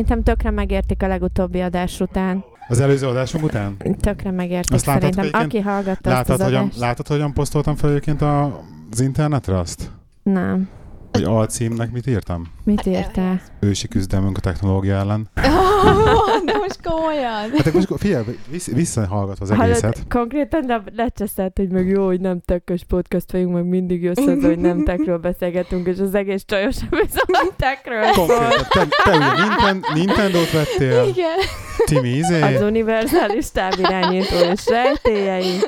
Szerintem tökre megértik a legutóbbi adás után. Az előző adásunk után? Tökre megértik Azt látod, szerintem. Aki hallgatta azt Látod, az hogyan, adást. látod, hogyan posztoltam fel egyébként a, az internetre azt? Nem. Hogy alcímnek mit írtam? Mit írtál? Ősi küzdelmünk a technológia ellen. De most komolyan. Hát most figyelj, vissz, visszahallgatva az egészet. Hallod, konkrétan le- lecseszett, hogy meg jó, hogy nem tekkös podcast vagyunk, meg mindig jössz az, hogy nem tekről beszélgetünk, és az egész csajos viszont tekről. Konkrétan, te, te ugye Ninten, Nintendo-t vettél, Igen. Timi izé, Az univerzális távirányító és rejtélyei.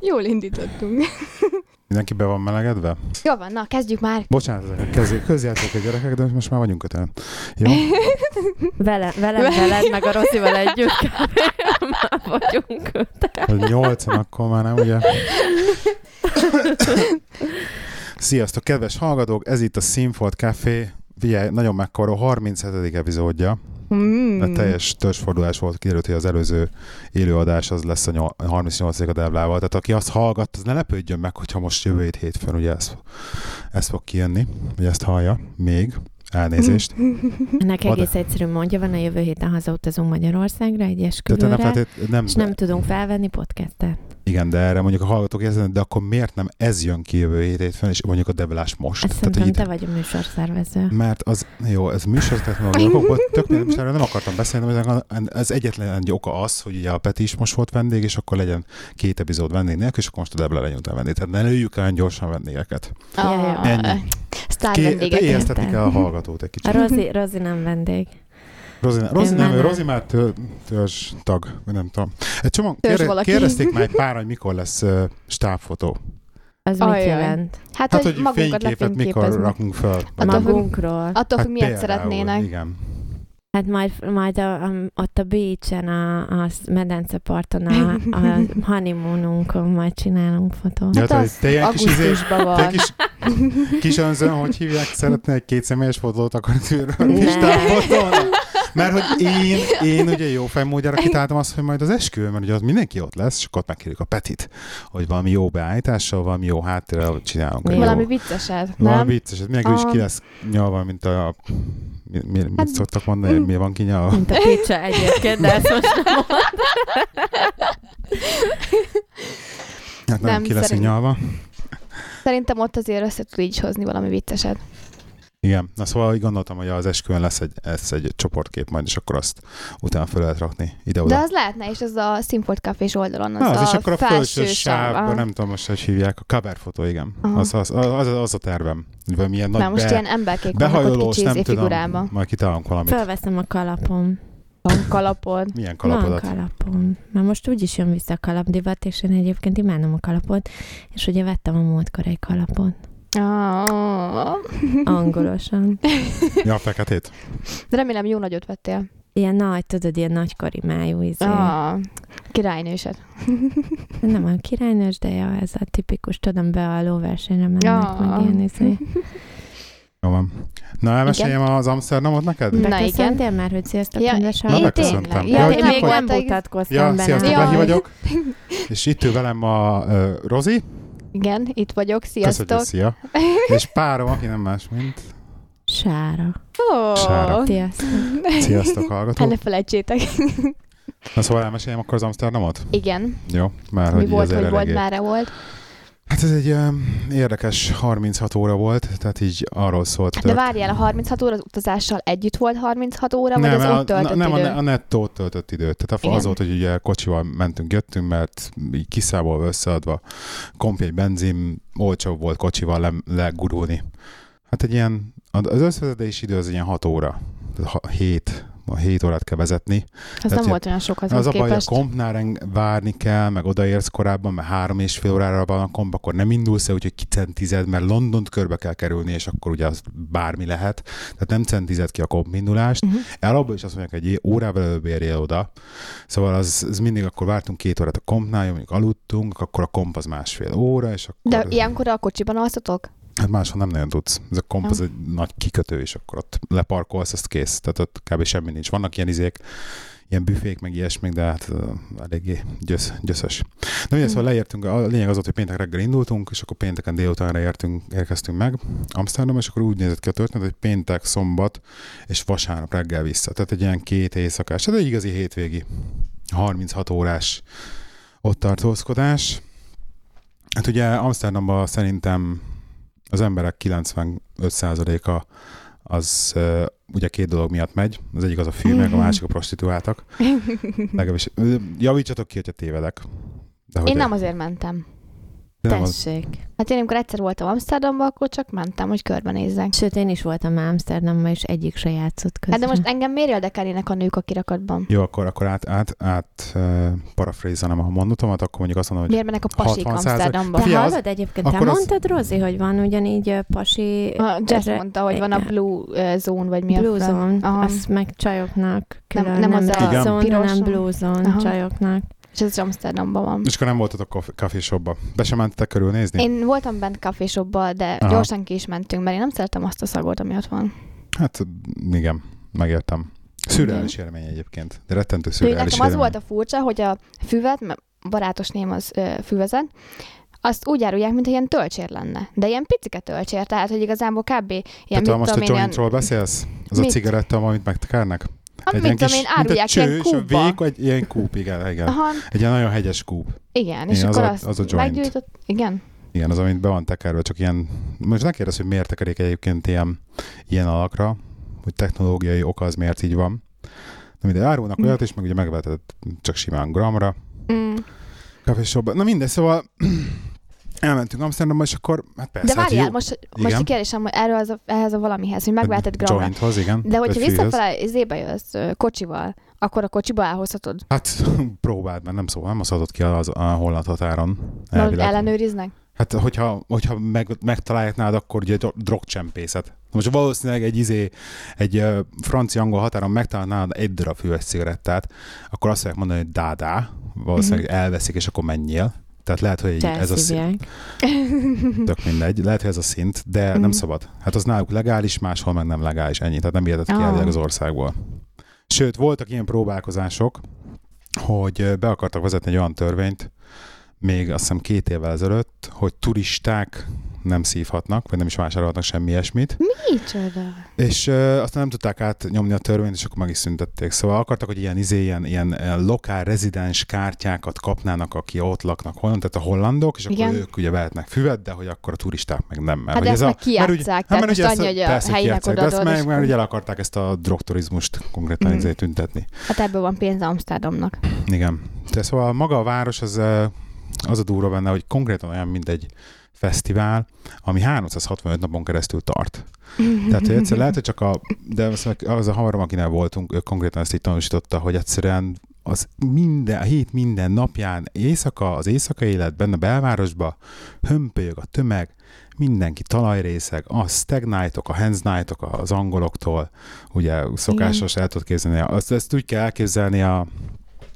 Jól indítottunk. Mindenki be van melegedve? Jó van, na, kezdjük már. Bocsánat, közjáték a gyerekek, de most már vagyunk öten. Jó? Vele, velem, veled, meg a Rosszival együtt már vagyunk öten. Hogy nyolcan, akkor már nem, ugye? Sziasztok, kedves hallgatók! Ez itt a Sinfold Café. Figyelj, nagyon megkoró 37. epizódja. Mm. Mert teljes törzsfordulás volt, kiderült, hogy az előző élőadás az lesz a nyol- 38. a Deblával. Tehát aki azt hallgat, az ne lepődjön meg, hogyha most jövő hét hétfőn ugye ez, ez fog kijönni, hogy ezt hallja még. Elnézést. Ennek Ad- egész egyszerű mondja van, a jövő héten hazautazunk Magyarországra egy nem, esküvőre, feltét, nem, és nem tudunk felvenni podcastet. Igen, de erre mondjuk a hallgatók érzenek, de akkor miért nem ez jön ki jövő hét hétfőn, és mondjuk a Deblás most? Ezt Tehát, szerintem te vagy a műsorszervező. Mert az, jó, ez műsor technológia okokból, tök erről nem akartam beszélni, hogy ez egyetlen egy oka az, hogy ugye a Peti is most volt vendég, és akkor legyen két epizód vendég nélkül, és akkor most a Debla legyen utána vendég. Tehát ne lőjük olyan gyorsan vendégeket. Ah, Ennyi. Sztár Ki, te vendégek. éheztetni értem. kell a hallgatót egy A kicsit. Rozi, Rozi nem vendég. Rozi, Rozi Én nem, már ő nem. Rozi már tö, törzs tag, vagy nem tudom. Egy csomó, kérde, kérdezték már egy pár, hogy mikor lesz uh, stábfotó. Az mit Ajaj. jelent? Hát, Hát, hogy, hogy fényképet mikor rakunk fel. Attól függ- Magunkról. Attól függ, miért például, szeretnének. Igen. Hát majd, majd a, a, ott a beach-en, a, a medenceparton, a, a honeymoonunkon majd csinálunk fotót. Hát te, az te ilyen kis izé, te van. kis, kis önzön, hogy hívják, szeretne egy kétszemélyes fotót akarni tőle a Ne. Mert hogy én, én ugye jó fejmódjára kitáltam azt, hogy majd az esküvő, mert ugye ott mindenki ott lesz, és akkor ott megkérjük a Petit, hogy valami jó beállítással, valami jó háttérrel csinálunk. jó- Valami vicceset, valami nem? vicces, mindenki is ki lesz nyalva, mint a mi, mi, mit Hát- szoktak mondani, mi van kinyalva? Mint a picsa egyébként, de ezt most nem. Hát nem, Nem, ki lesz szerint- nyalva. Szerintem ott azért össze tud így hozni valami vicceset. Igen, na szóval úgy gondoltam, hogy az esküvőn lesz egy, lesz egy csoportkép majd, és akkor azt utána fel lehet rakni ide-oda. De az lehetne, és az a Simford Cafés oldalon, az, Na, az, a és akkor a felső sávban, nem tudom most, hogy hívják, a cover fotó, igen. Aha. Az, az, az, az, a tervem. Hogy Valamilyen nagy Már most be, ilyen emberkék behajolós, kicsi nem tudom, figurában. majd kitalálunk valamit. Fölveszem a kalapom. Van kalapod. Milyen Van kalapodat? kalapom. Mert most úgyis jön vissza a kalapdivat, és én egyébként imádom a kalapot, és ugye vettem a múltkor egy kalapot. Ah. Angolosan. Ja, a feketét? De remélem jó nagyot vettél. Ilyen nagy, tudod, ilyen nagykori májú izé. Ah, királynőset. Nem a királynős, de ja, ez a tipikus, tudom, be a lóversenyre mennek, Ja. meg ilyen izé. Jó van. Na, elmeséljem az Amsterdamot neked? Na, Beköszöntél már, hogy sziasztok, Ja, kedves Na, beköszöntem. Ja, Ja, én még nem mutatkoztam Ja, benne. sziasztok. Lehi vagyok. És itt ül velem a uh, Rozi. Igen, itt vagyok. Köszönjük, Sziasztok. szia. És párom, aki nem más, mint... Sára. Ó. Sára. Sziasztok. Sziasztok, Hát hallgatók. ne felejtsétek. Na szóval elmeséljem akkor az Amsterdamot? Igen. Jó, már Mi hogy volt, hogy volt, mára volt. Hát ez egy um, érdekes 36 óra volt, tehát így arról szólt. De várjál, a 36 óra az utazással együtt volt 36 óra, vagy az a, ott töltött nem, idő? a, nettó töltött időt. Tehát Igen. az volt, hogy ugye kocsival mentünk, jöttünk, mert így kiszámolva összeadva kompi egy benzin, olcsóbb volt kocsival le, legurulni. Hát egy ilyen, az összevezetési idő az ilyen 6 óra. Tehát ha- 7, a 7 órát kell vezetni. Az Tehát nem volt olyan sok Az, az a baj, a kompnál várni kell, meg odaérsz korábban, mert három és fél órára van a komp, akkor nem indulsz el, úgyhogy kicentized, mert Londont körbe kell kerülni, és akkor ugye az bármi lehet. Tehát nem centized ki a komp indulást. Uh-huh. Abból is azt mondják, hogy egy órával előbb érjél oda. Szóval az, az mindig akkor vártunk két órát a kompnál, mondjuk aludtunk, akkor a komp az másfél óra, és akkor... De ilyenkor a kocsiban alszotok? Hát máshol nem nagyon tudsz. Ez a komp az egy nagy kikötő, és akkor ott leparkolsz, azt kész. Tehát ott kb. semmi nincs. Vannak ilyen izék, ilyen büfék, meg ilyesmik, de hát uh, eléggé gyösz, gyöszös. Na ugye, szóval leértünk, a lényeg az volt, hogy péntek reggel indultunk, és akkor pénteken délutánra értünk, érkeztünk meg Amsterdam, és akkor úgy nézett ki a történet, hogy péntek, szombat és vasárnap reggel vissza. Tehát egy ilyen két éjszakás, tehát egy igazi hétvégi, 36 órás ott tartózkodás. Hát ugye Amsterdamban szerintem az emberek 95%-a az uh, ugye két dolog miatt megy. Az egyik az a fű, meg a másik a prostituáltak. Legalábbis javítsatok ki, hogyha tévedek. De én nem azért mentem. Nem Tessék. Az... Hát én amikor egyszer voltam Amsterdamban, akkor csak mentem, hogy körbenézzek. Sőt, én is voltam Amsterdamban, és egyik se játszott közben. Hát de most engem miért érdekelnének a nők a kirakatban? Jó, akkor, akkor át, át, át uh, parafrézalom a mondatomat, akkor mondjuk azt mondom, hogy Miért mennek a pasik Amsterdamba? Te hallod egyébként, te mondtad, az... Rozi, hogy van ugyanígy pasi... A Jess mondta, hogy van a Blue Zone, vagy mi Blue a Zone, Aha. azt meg csajoknak külön, nem, nem, nem az a zone, hanem Blue Zone Aha. csajoknak. És ez Amsterdamban van. És akkor nem voltatok kávéshopba. Be sem mentetek körülnézni? Én voltam bent kávéshopba, de Aha. gyorsan ki is mentünk, mert én nem szeretem azt a szagot, ami ott van. Hát igen, megértem. Szürreális élmény egyébként, de rettentő szürreális Nekem élmény. az volt a furcsa, hogy a füvet, mert barátos ném az ö, füvezet, azt úgy árulják, mintha ilyen tölcsér lenne. De ilyen picike tölcsér, tehát hogy igazából kb. ilyen Tehát most a jointról ilyen... beszélsz? Az mit? a cigaretta, amit megtekernek? Egy mint tudom én, árulják cső, ilyen kúpba. Vég, vagy ilyen kúp, igen, igen. Aha. Egy ilyen nagyon hegyes kúp. Igen, és igen, akkor az, a, az a joint. meggyújtott, igen. Igen, az, amit be van tekerve, csak ilyen, most ne kérdez, hogy miért tekerik egyébként ilyen, ilyen alakra, hogy technológiai oka az miért így van. De mindegy, árulnak mm. olyat, és meg ugye megveheted csak simán gramra. Mm. Na mindegy, szóval elmentünk Amsterdamba, és akkor, hát persze. De várjál, hát most, most a kérdésem, hogy erről az a, ehhez a valamihez, hogy megveheted gramra. Jointhoz, igen. De hogyha visszafele zébe jössz kocsival, akkor a kocsiba elhozhatod? Hát próbáld, mert nem szóval nem hozhatod ki az, a holland határon. ellenőriznek? Hát, hogyha, hogyha meg, megtalálják nálad, akkor ugye drogcsempészet. Most valószínűleg egy izé, egy uh, francia-angol határon megtalálnád egy darab füves cigarettát, akkor azt fogják mondani, hogy dádá, valószínűleg mm-hmm. elveszik, és akkor menjél. Tehát lehet, hogy ez a szint. Tök mindegy. Lehet, hogy ez a szint, de mm. nem szabad. Hát az náluk legális, máshol meg nem legális. Ennyi. Tehát nem jöhetett ki oh. az országból. Sőt, voltak ilyen próbálkozások, hogy be akartak vezetni egy olyan törvényt, még azt hiszem két évvel ezelőtt, hogy turisták nem szívhatnak, vagy nem is vásárolhatnak semmi ilyesmit. Micsoda? És uh, aztán nem tudták átnyomni a törvényt, és akkor meg is szüntették. Szóval akartak, hogy ilyen, izé, ilyen, ilyen, lokál rezidens kártyákat kapnának, aki ott laknak holland, tehát a hollandok, és akkor Igen. ők ugye vehetnek füvet, de hogy akkor a turisták meg nem. Mert, hát de ezt ez meg kijátszák, tehát most annyi, hogy a helynek oda ezt meg, mert ugye el akarták ezt a drogturizmust konkrétan mm. tüntetni. Hát ebből van pénz Amsterdamnak. Igen. De szóval maga a város az, az a durva benne, hogy konkrétan olyan, mint egy fesztivál, ami 365 napon keresztül tart. Tehát, hogy egyszer lehet, hogy csak a, de az a havarom, akinek voltunk, ő konkrétan ezt így tanúsította, hogy egyszerűen az minden, a hét minden napján éjszaka, az éjszaka élet benne a belvárosba, hömpölyög a tömeg, mindenki talajrészeg, a stag night-ok, a hands night-ok az angoloktól, ugye szokásos Igen. el tudod képzelni, azt, ezt úgy kell elképzelni a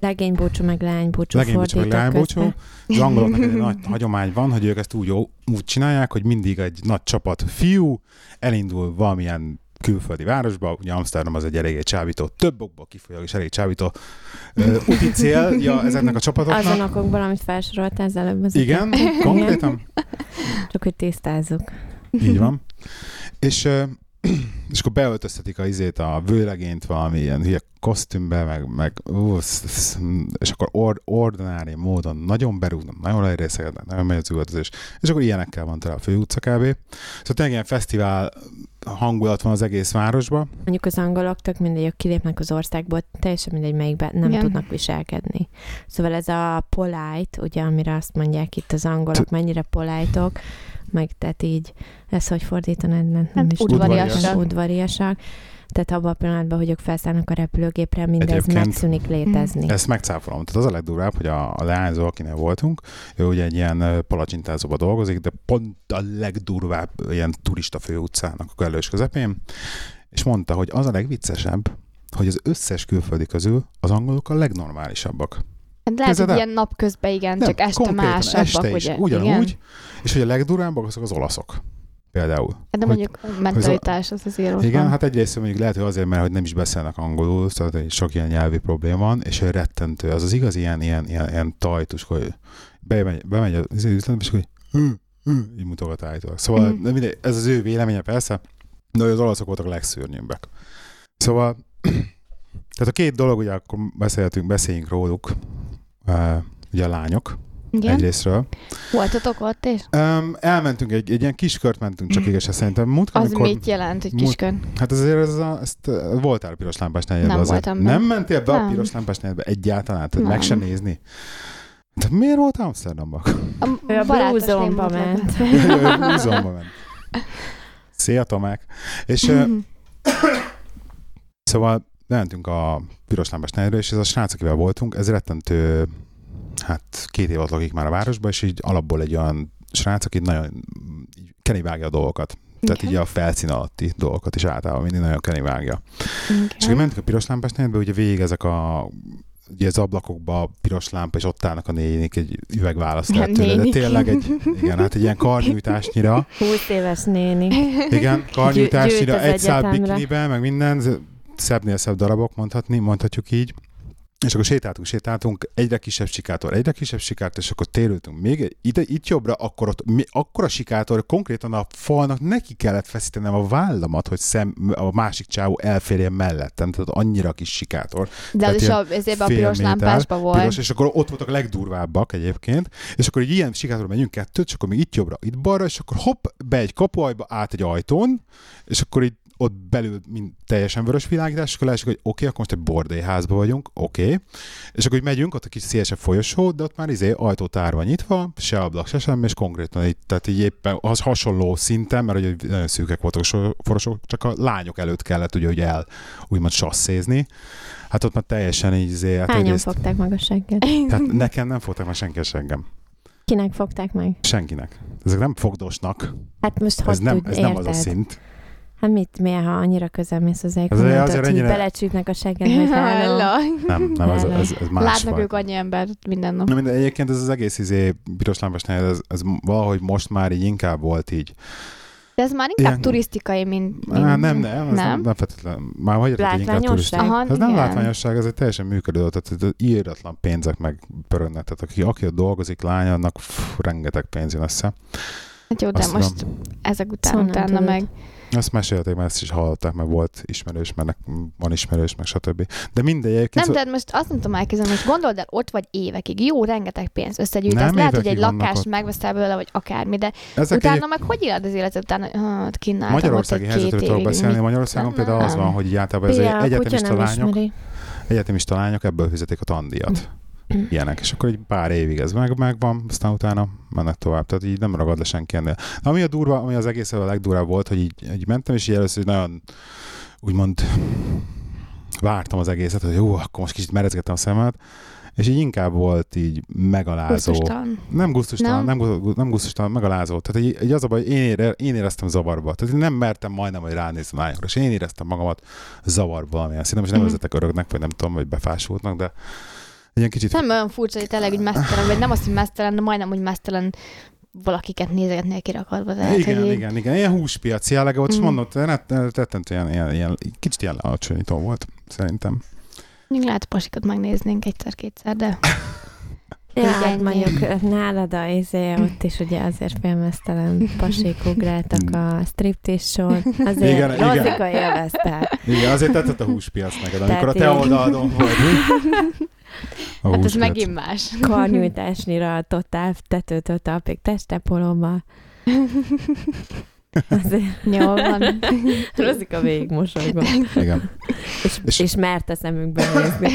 Legénybúcsú, meg leánybúcsú Legénybúcsú, meg leánybúcsú. Az angoloknak egy nagy hagyomány van, hogy ők ezt úgy, úgy csinálják, hogy mindig egy nagy csapat fiú elindul valamilyen külföldi városba, ugye Amsterdam az egy eléggé csábító, több okból kifolyólag és elég csábító uh, úti célja ezeknek a csapatoknak. Azon okokból, amit felsoroltál az előbb. Az Igen, konkrétan. Csak hogy tisztázzuk. Így van. És uh, és akkor beöltöztetik a izét, a vőlegényt valami ilyen hülye kosztümbe, meg, meg ú, és akkor or, ordinári módon nagyon berúgnak, nagyon lerészegednek, nagyon megy az üvöltözés. És akkor ilyenekkel van tele a főutca kb. Szóval tényleg ilyen fesztivál hangulat van az egész városban. Mondjuk az angolok tök mindegy, hogy kilépnek az országból, teljesen mindegy, melyikben nem Igen. tudnak viselkedni. Szóval ez a polite, ugye, amire azt mondják itt az angolok, mennyire polite meg tehát így, ez hogy fordítanád? Nem, nem is udvariasak. udvariasak. Tehát abban a pillanatban, hogy ők felszállnak a repülőgépre, mindez Egyébként megszűnik létezni. Ezt megcáfolom. Tehát az a legdurvább, hogy a, a leányzó, akinek voltunk, ő ugye egy ilyen palacsintázóba dolgozik, de pont a legdurvább ilyen turista főutcának a elős közepén, és mondta, hogy az a legviccesebb, hogy az összes külföldi közül az angolok a legnormálisabbak. Hát lehet, hogy ilyen napközben igen, Nem, csak este másabbak, este is, ugye? Ugyanúgy, igen? és hogy a legdurábbak azok az olaszok. Például. De Hogy- mondjuk mentalitás az azért ott Igen, van. hát egyrészt mondjuk lehet, hogy azért, mert hogy nem is beszélnek angolul, szóval hogy sok ilyen nyelvi probléma van, és ő rettentő. Az az igaz ilyen, ilyen, ilyen, ilyen tajtus, hogy bemegy, bemegy az üzletbe, és hogy hű, hű, így mutogat állítólag. Szóval mm. mindegy, ez az ő véleménye persze, de az olaszok voltak a legszörnyűbbek. Szóval, tehát a két dolog, ugye akkor beszéltünk, beszéljünk róluk, ugye a lányok Igen? egyrésztről. Voltatok ott is? Um, elmentünk, egy, egy ilyen kis kört mentünk, csak igazság szerintem. Múltkor, Az amikor- mit jelent, hogy múlt- kiskön? Hát azért ez a, ezt, voltál a piros lámpás negyedbe Nem azért. voltam. Nem mentél be a Nem. piros lámpás negyedbe egyáltalán? Tehát meg Nem. se nézni? De miért volt Amsterdamban? A Zone-ba volt ment. Múzeumban ment. Szia, Tomák! És uh, szóval mentünk a piros lámpás negyedbe, és ez a srác, akivel voltunk, ez rettentő, hát két év alatt lakik már a városba, és így alapból egy olyan srác, aki nagyon kenivágja a dolgokat. Tehát így a felszín alatti dolgokat is általában mindig nagyon kenivágja. És akkor mentünk a piros lámpás negyedbe, ugye végig ezek a ugye az ablakokba piros lámpa, és ott állnak a nénik egy üvegválasztát tőle, de tényleg egy, igen, hát egy ilyen karnyújtásnyira, 20 éves néni. igen, karnyújtásnyira, egy szál bikinibe, meg minden, szebbnél szebb darabok mondhatni, mondhatjuk így. És akkor sétáltunk, sétáltunk, egyre kisebb sikátor, egyre kisebb sikátor, és akkor térültünk még ide, itt jobbra, akkor ott, mi, akkor a sikátor, konkrétan a falnak neki kellett feszítenem a vállamat, hogy szem, a másik csávó elférjen mellettem, tehát annyira kis sikátor. De az is a, ezért a piros méter, lámpásba volt. Piros, és akkor ott voltak a legdurvábbak egyébként, és akkor egy ilyen sikátorra megyünk kettőt, és akkor még itt jobbra, itt balra, és akkor hopp, be egy kapuajba, át egy ajtón, és akkor így ott belül mind teljesen vörös világítás, akkor lássuk, hogy oké, okay, akkor most egy bordélyházba vagyunk, oké. Okay. És akkor így megyünk, ott a kis szélesebb folyosó, de ott már izé ajtótár van nyitva, se ablak, se semmi, és konkrétan így, tehát így éppen az hasonló szinten, mert ugye nagyon szűkek voltak a so- forosok, csak a lányok előtt kellett ugye, hogy el úgymond sasszézni. Hát ott már teljesen így izé, hát Hányan egyrészt- fogták meg a segget? Hát nekem nem fogtak már senki engem. Kinek fogták meg? Senkinek. Ezek nem fogdosnak. Hát most hogy Ez nem, tud, ez nem az a érted? szint. Hát mit, miért, ha annyira közel mész az azért- egykontot, azért hogy ennyire- belecsütnek a segged, hogy. Nem, nem, ez, ez, ez más Látnak faj. ők annyi embert minden nap. Na minden, egyébként ez az egész izé, piros lámpás negyed, ez, ez valahogy most már így inkább volt így. De ez már inkább Ilyen- turisztikai, mint... mint... Á, nem, nem, ez nem, Nem? nem feltétlenül. Már hogy inkább turista? Aha, Ez nem igen. látványosság, ez egy teljesen működő tehát ez íratlan pénzek meg pörögnek, tehát aki, aki ott dolgozik, lány, annak pff, rengeteg pénz jön össze. Hát jó, de Azt most tudom. ezek után, Szóval nem utána tudod. Azt mesélték, mert ezt is hallották, meg volt ismerős, mert van ismerős, meg stb. De mindegy, Nem, szó- de most azt nem tudom elképzelni, most gondold el, ott vagy évekig, jó, rengeteg pénz összegyűjtesz, Nem lehet, hogy egy lakást ott. megveszel belőle, vagy akármi, de ezek utána meg hogy éled az életet utána, hogy hát kínáltam Magyarországi ott egy helyzetről két tudok évig, beszélni. mit- Magyarországon Nem, például az van, hogy általában ez egyetemista lányok, egyetemista lányok ebből fizetik a tandíjat. Ilyenek. És akkor egy pár évig ez meg, megvan, aztán utána mennek tovább. Tehát így nem ragad le senki ennél. Ami a durva, ami az egész a legdurvább volt, hogy így, így mentem, és így először így nagyon úgymond vártam az egészet, hogy jó, akkor most kicsit merezgettem a szemet, és így inkább volt így megalázó. Gusztustalan. Nem gusztustalan, Nem? nem, nem, gusztustalan, megalázó. Tehát így, így az a baj, én, ére, én éreztem zavarba. Tehát én nem mertem majdnem, hogy ránézni lányokra, és én éreztem magamat zavarba valamilyen szinten. Most nem Mhm. vezetek öröknek, vagy nem tudom, vagy befásultnak, de egy kicsit... Nem olyan furcsa, hogy tényleg úgy mesztelen, vagy nem azt, hogy mesztelen, de majdnem úgy mesztelen valakiket nézegetnél kirakadva. Tehát, igen, hogy igen, igen, ilyen húspiaci jellege volt, és Mhm. mondott, rettentő ilyen, ilyen, ilyen, kicsit ilyen alacsonyító volt, szerintem. Még lehet, pasikat megnéznénk egyszer-kétszer, de Ja, Így hát mondjuk nálad a izé, ott is ugye azért félmeztelen pasik ugráltak a striptease sor. Azért Igen, igen, igen. Rozika élvezte. Igen, azért tetszett a húspiac neked, amikor a te Tehát így- oldalon vagy. A hát ez megint más. Karnyújtásnyira a totál tetőtől talpig testepolomba. Azért Jó van. Rozika végig mosolygott. Igen. És, És- és, és mert a szemünkbe nézni.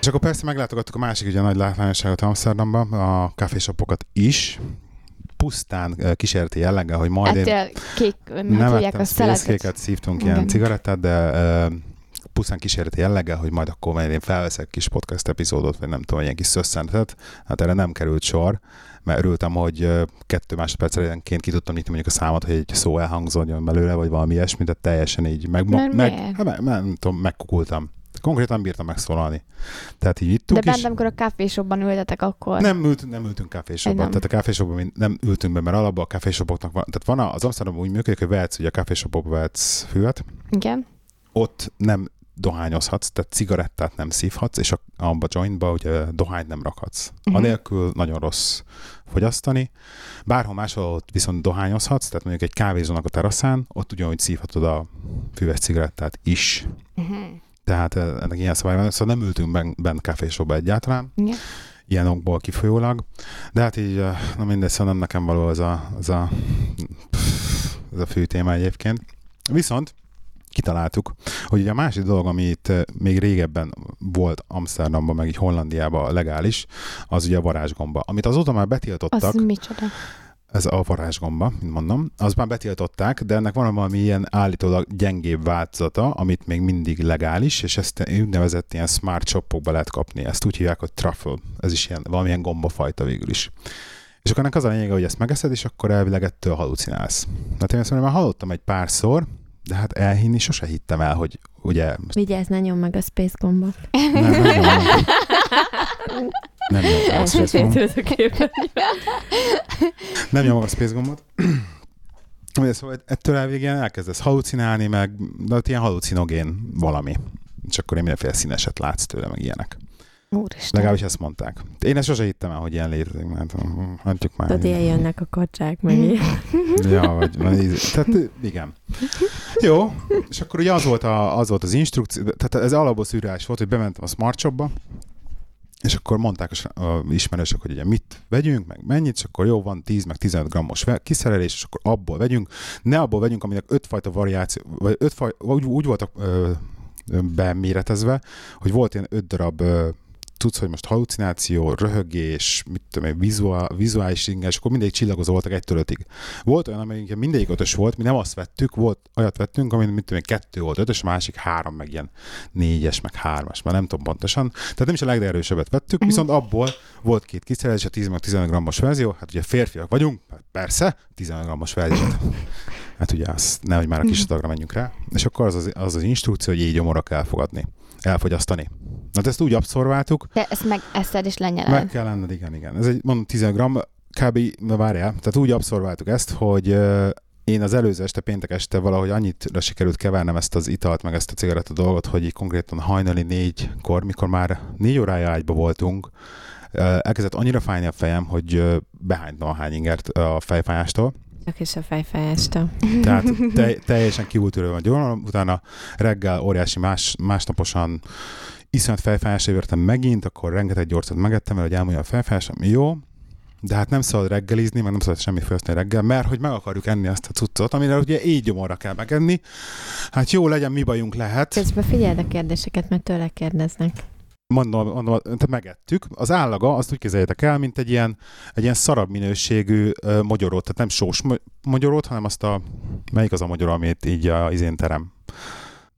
És akkor persze meglátogattuk a másik ugye nagy látványosságot Amsterdamba, a kávésopokat is, pusztán eh, kísérleti jelleggel, hogy majd én Ettél kék, nem tudják ettem a szeletet. szélszkéket, szívtunk Igen. ilyen cigarettát, de uh, pusztán kísérleti jelleggel, hogy majd akkor majd én felveszek kis podcast epizódot, vagy nem tudom, ilyen kis szösszenetet. Hát erre nem került sor, mert örültem, hogy kettő másodpercenként ki tudtam nyitni mondjuk a számot, hogy egy szó elhangzódjon belőle, vagy valami ilyesmi, de teljesen így meg, Mert meg, miért? hát, meg, meg, nem tudom, megkukultam. Konkrétan bírtam megszólalni. Tehát így De ittuk bent, is. amikor a kávéshopban ültetek, akkor... Nem, ült, nem ültünk kávéshopban. nem. Tehát a kávéshopban nem ültünk be, mert alapban a kávéshopoknak van. Tehát van az Amsterdamban úgy működik, hogy vehetsz, ugye a kávéshopokban vehetsz füvet, Igen. ott nem dohányozhatsz, tehát cigarettát nem szívhatsz, és a, abba a jointba ugye dohányt nem rakhatsz. Mhm. Anélkül nagyon rossz fogyasztani. Bárhol máshol viszont dohányozhatsz, tehát mondjuk egy kávézónak a teraszán, ott ugyanúgy szívhatod a füves cigarettát is. Uh-huh. Tehát eh, ennek ilyen szabály van, szóval nem ültünk bent, bent kávéshopba egyáltalán, Igen. ilyen okból kifolyólag. De hát így, eh, na mindegy, szóval nem nekem való ez a, ez a, ez a fő téma egyébként. Viszont kitaláltuk, hogy ugye a másik dolog, ami itt eh, még régebben volt Amsterdamban, meg így Hollandiában legális, az ugye a varázsgomba, amit azóta már betiltottak, Az micsoda? ez a varázsgomba, mint mondom, az már betiltották, de ennek van valami ilyen állítólag gyengébb változata, amit még mindig legális, és ezt úgynevezett ilyen smart shopokba lehet kapni. Ezt úgy hívják, hogy truffle. Ez is ilyen, valamilyen gombafajta végül is. És akkor ennek az a lényege, hogy ezt megeszed, és akkor elvileg ettől halucinálsz. Hát én ezt már hallottam egy párszor, de hát elhinni sose hittem el, hogy ugye... Vigyázz, ne nyom meg a space gombot. Nem, nem, nem, nem, nem, a space gombot. Nem nyomom a space gombot. Ugye, szóval ettől elvégén elkezdesz halucinálni, meg de ott ilyen halucinogén valami. És akkor én mindenféle színeset látsz tőle, meg ilyenek. Úristen. Legalábbis ezt mondták. Én ezt sosem hittem el, hogy ilyen létezik, mert hm, hagyjuk már. Tudod, ilyen jönnek a kacsák, meg ilyen. Ja, vagy, vagy tehát igen. Jó, és akkor ugye az volt, a, az, volt az instrukció, tehát ez alapból szürreális volt, hogy bementem a Smart Shopba, és akkor mondták a ismerősök, hogy ugye mit vegyünk, meg mennyit, és akkor jó, van 10 meg 15 grammos kiszerelés, és akkor abból vegyünk. Ne abból vegyünk, aminek öt fajta variáció, vagy öt faj, úgy, úgy voltak ö, beméretezve, hogy volt ilyen öt darab ö, tudsz, hogy most halucináció, röhögés, mit tudom én, vizuál, vizuális inges, és akkor mindegy csillagozó voltak egytől ötig. Volt olyan, amelyik mindegyik ötös volt, mi nem azt vettük, volt, olyat vettünk, amin mit tudom én, kettő volt ötös, a másik három, meg ilyen négyes, meg hármas, már nem tudom pontosan. Tehát nem is a legerősebbet vettük, Mhm. viszont abból volt két kiszerelés, a 10 meg 15 grammos verzió, hát ugye férfiak vagyunk, hát persze, 15 grammos verzió. Hát ugye azt, nehogy már a kis adagra menjünk rá. És akkor az az, az, az instrukció, hogy így gyomorra kell elfogadni, elfogyasztani. Na, ezt úgy abszorváltuk, De ezt meg eszed és lenyeled. meg kell lenned, igen, igen. Ez egy, mondom, 10 gram, kb. na várjál, tehát úgy abszorváltuk ezt, hogy én az előző este, péntek este valahogy annyitra sikerült kevernem ezt az italt, meg ezt a cigaretta dolgot, hogy így konkrétan hajnali négykor, mikor már négy órája ágyba voltunk, elkezdett annyira fájni a fejem, hogy behánytam a hány ingert a fejfájástól. Csak is a fejfájástól. Tehát te, teljesen kiútülő van gyógyulom, utána reggel óriási más, másnaposan iszonyat fejfájásra értem megint, akkor rengeteg gyorcot megettem, mert hogy elmondja a fejfájásom, jó, de hát nem szabad reggelizni, meg nem szabad semmi fogyasztani reggel, mert hogy meg akarjuk enni azt a cuccot, amire ugye így gyomorra kell megenni. Hát jó legyen, mi bajunk lehet. Közben figyeld a kérdéseket, mert tőle kérdeznek. mondom, mondom, tehát megettük. Az állaga, azt úgy képzeljétek el, mint egy ilyen, egy ilyen szarabb minőségű uh, mogyorót, tehát nem sós mogyorót, hanem azt a, melyik az a mogyoró, amit így a izén terem?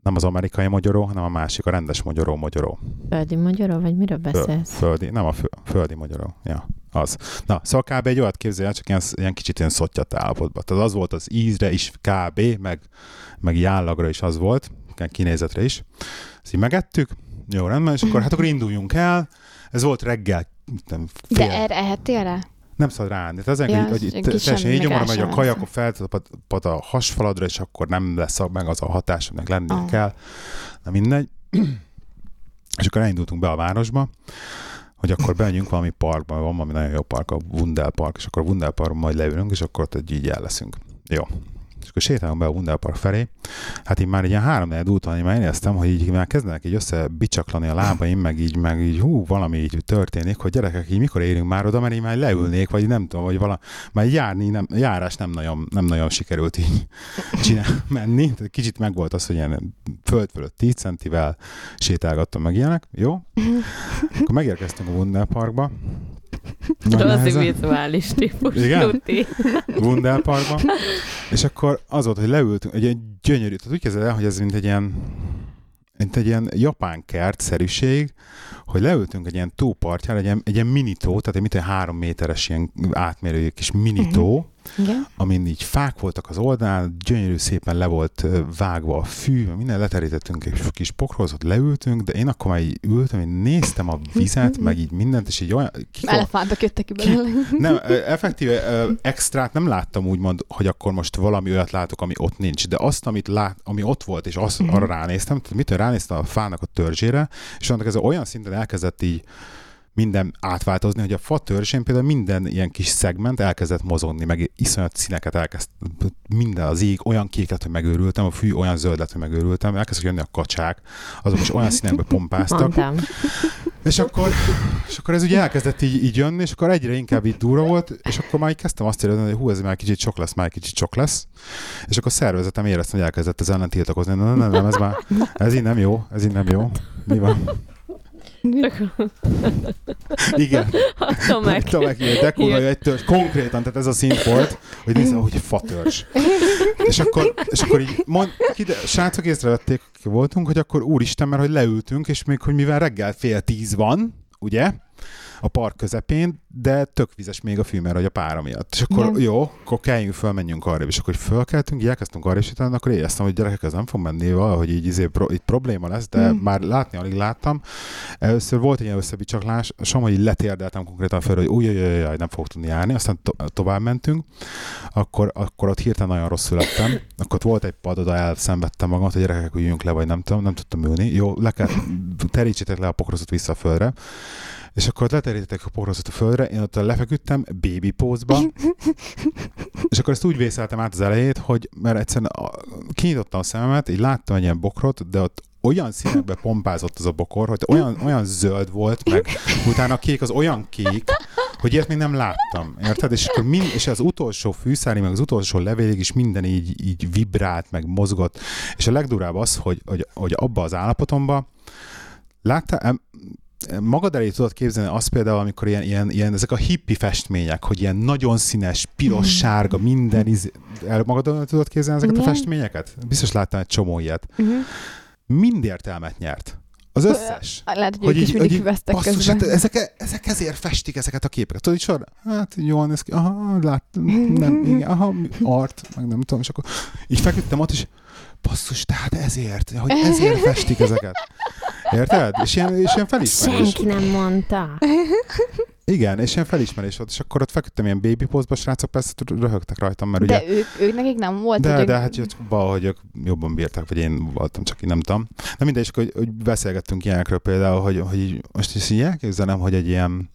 Nem az amerikai mogyoró, hanem a másik, a rendes mogyoró mogyoró. Földi magyarul, vagy miről beszélsz? földi, nem a fő, földi mogyoró. Ja, az. Na, szóval kb. egy olyat képzelj el, csak ilyen, ilyen kicsit ilyen szottyat állapotban. Tehát az volt az ízre is kb. meg, meg így állagra is az volt, kinézetre is. Ezt így megettük, jó, rendben, és akkor hát akkor induljunk el. Ez volt reggel, nem, fél, De erre ehettél rá? Nem szabad ráállni. Tehát ezen, Ja, hogy kis teljesen így nyomora meg megy a sem akkor feltapad a hasfaladra, és akkor nem lesz meg az a hatás, aminek lennie Ah. kell. Na mindegy. és akkor elindultunk be a városba, hogy akkor bemegyünk valami parkba, van valami nagyon jó park, a Wundel Park, és akkor a Wundel Parkban majd leülünk, és akkor ott egy így el leszünk. Jó. És akkor sétálunk be a Wundel Park felé. Hát én már egy ilyen három úton, én már éreztem, hogy így már kezdenek így össze bicsaklani a lábaim, meg így, meg így hú, valami így történik, hogy gyerekek, így mikor érünk már oda, mert én már leülnék, vagy nem tudom, vagy vala, már így járni, nem, járás nem nagyon, nem nagyon sikerült így csinál, menni. Tehát kicsit megvolt az, hogy ilyen föld fölött 10 centivel sétálgattam meg ilyenek. Jó? Akkor megérkeztünk a Wundel Rossz nehezen. vizuális típus. Igen? Parkba. És akkor az volt, hogy leültünk, egy ilyen gyönyörű, tehát úgy kezded el, hogy ez mint egy ilyen mint egy ilyen japán kertszerűség, hogy leültünk egy ilyen tópartjára, egy ilyen, egy ilyen minitó, tehát egy mint egy három méteres ilyen átmérőjű kis minitó, uh-huh igen. amin így fák voltak az oldalán, gyönyörű szépen le volt vágva a fű, minden leterítettünk egy kis pokrózot, leültünk, de én akkor már így ültem, én néztem a vizet, meg így mindent, és így olyan... Kik Elefántok jöttek ki belőle. Nem, effektíve extrát nem láttam úgymond, hogy akkor most valami olyat látok, ami ott nincs, de azt, amit lát, ami ott volt, és azt, uh-huh. arra ránéztem, tehát mitől ránéztem a fának a törzsére, és annak ez olyan szinten elkezdett így minden átváltozni, hogy a fa törzsén például minden ilyen kis szegment elkezdett mozogni, meg iszonyat színeket elkezd, minden az ég olyan kék lett, hogy megőrültem, a fű olyan zöld lett, hogy megőrültem, elkezdtek jönni a kacsák, azok is olyan színekbe pompáztak. Mondtam. És akkor, és akkor ez ugye elkezdett így, így jönni, és akkor egyre inkább így durva volt, és akkor már így kezdtem azt érezni, hogy hú, ez már kicsit sok lesz, már kicsit sok lesz. És akkor szervezetem éreztem, hogy elkezdett ez ellen tiltakozni. Nem, nem, nem, ez már, ez így nem jó, ez így nem jó. Mi van? Igen. Tomek. Tomek ilyen, de kurva, egy törzs. Konkrétan, tehát ez a szint volt, hogy nézze, hogy fatörzs. és akkor, és akkor így mond, de, srácok észrevették, voltunk, hogy akkor úristen, mert hogy leültünk, és még, hogy mivel reggel fél tíz van, ugye? A park közepén, de tök vizes még a fű, mert hogy a pára miatt. És akkor Igen. jó, akkor kelljünk föl, menjünk arra, és akkor fölkeltünk, elkezdtünk arra, és utána akkor éreztem, hogy gyerekek, ez nem fog menni valahogy így, izé, pro, így probléma lesz, de mm. már látni alig láttam. Először volt egy ilyen összebicsaklás, som, hogy letérdeltem konkrétan fel, hogy új, új, új, nem fog tudni járni, aztán to- tovább mentünk, akkor, akkor ott hirtelen nagyon rosszul lettem, akkor ott volt egy pad, oda elszenvedtem magamat, hogy gyerekek, üljünk le, vagy nem tudom, nem tudtam ülni. Jó, le kell, terítsétek le a pokroszot vissza a földre. És akkor leterítettek a porozat a földre, én ott lefeküdtem baby pózba, és akkor ezt úgy vészeltem át az elejét, hogy mert egyszerűen kinyitottam a szememet, így láttam egy ilyen bokrot, de ott olyan színekbe pompázott az a bokor, hogy olyan, olyan zöld volt, meg utána a kék az olyan kék, hogy ilyet még nem láttam. Érted? És, akkor mind, és az utolsó fűszári, meg az utolsó levélig is minden így, így vibrált, meg mozgott. És a legdurább az, hogy, hogy, hogy abba az állapotomban láttál, magad elé tudod képzelni azt például, amikor ilyen, ilyen, ilyen ezek a hippi festmények, hogy ilyen nagyon színes, piros, mm. sárga, minden, iz... el magad elé tudod képzelni ezeket Igen. a festményeket? Biztos láttál egy csomó ilyet. Uh-huh. Mind értelmet nyert. Az összes. Lehet, hogy, hogy ők is mindig füvesztek basszus, hát ezek, ezek ezért festik ezeket a képeket. Tudod, sor, hát jól néz ki, aha, lát, nem, igen, aha, art, meg nem tudom, és akkor így feküdtem ott, és basszus, tehát ezért, hogy ezért festik ezeket. Érted? És ilyen, és ilyen felismerés. Senki nem mondta. Igen, és ilyen felismerés volt, és akkor ott feküdtem ilyen baby postba, srácok persze röhögtek rajtam, mert de ugye... ők, ők nekik nem volt. De, hogy de ők... hát valahogy ők jobban bírták, vagy én voltam, csak én nem tudom. De mindegy, hogy, hogy beszélgettünk ilyenekről például, hogy, hogy most is így elképzelem, hogy egy ilyen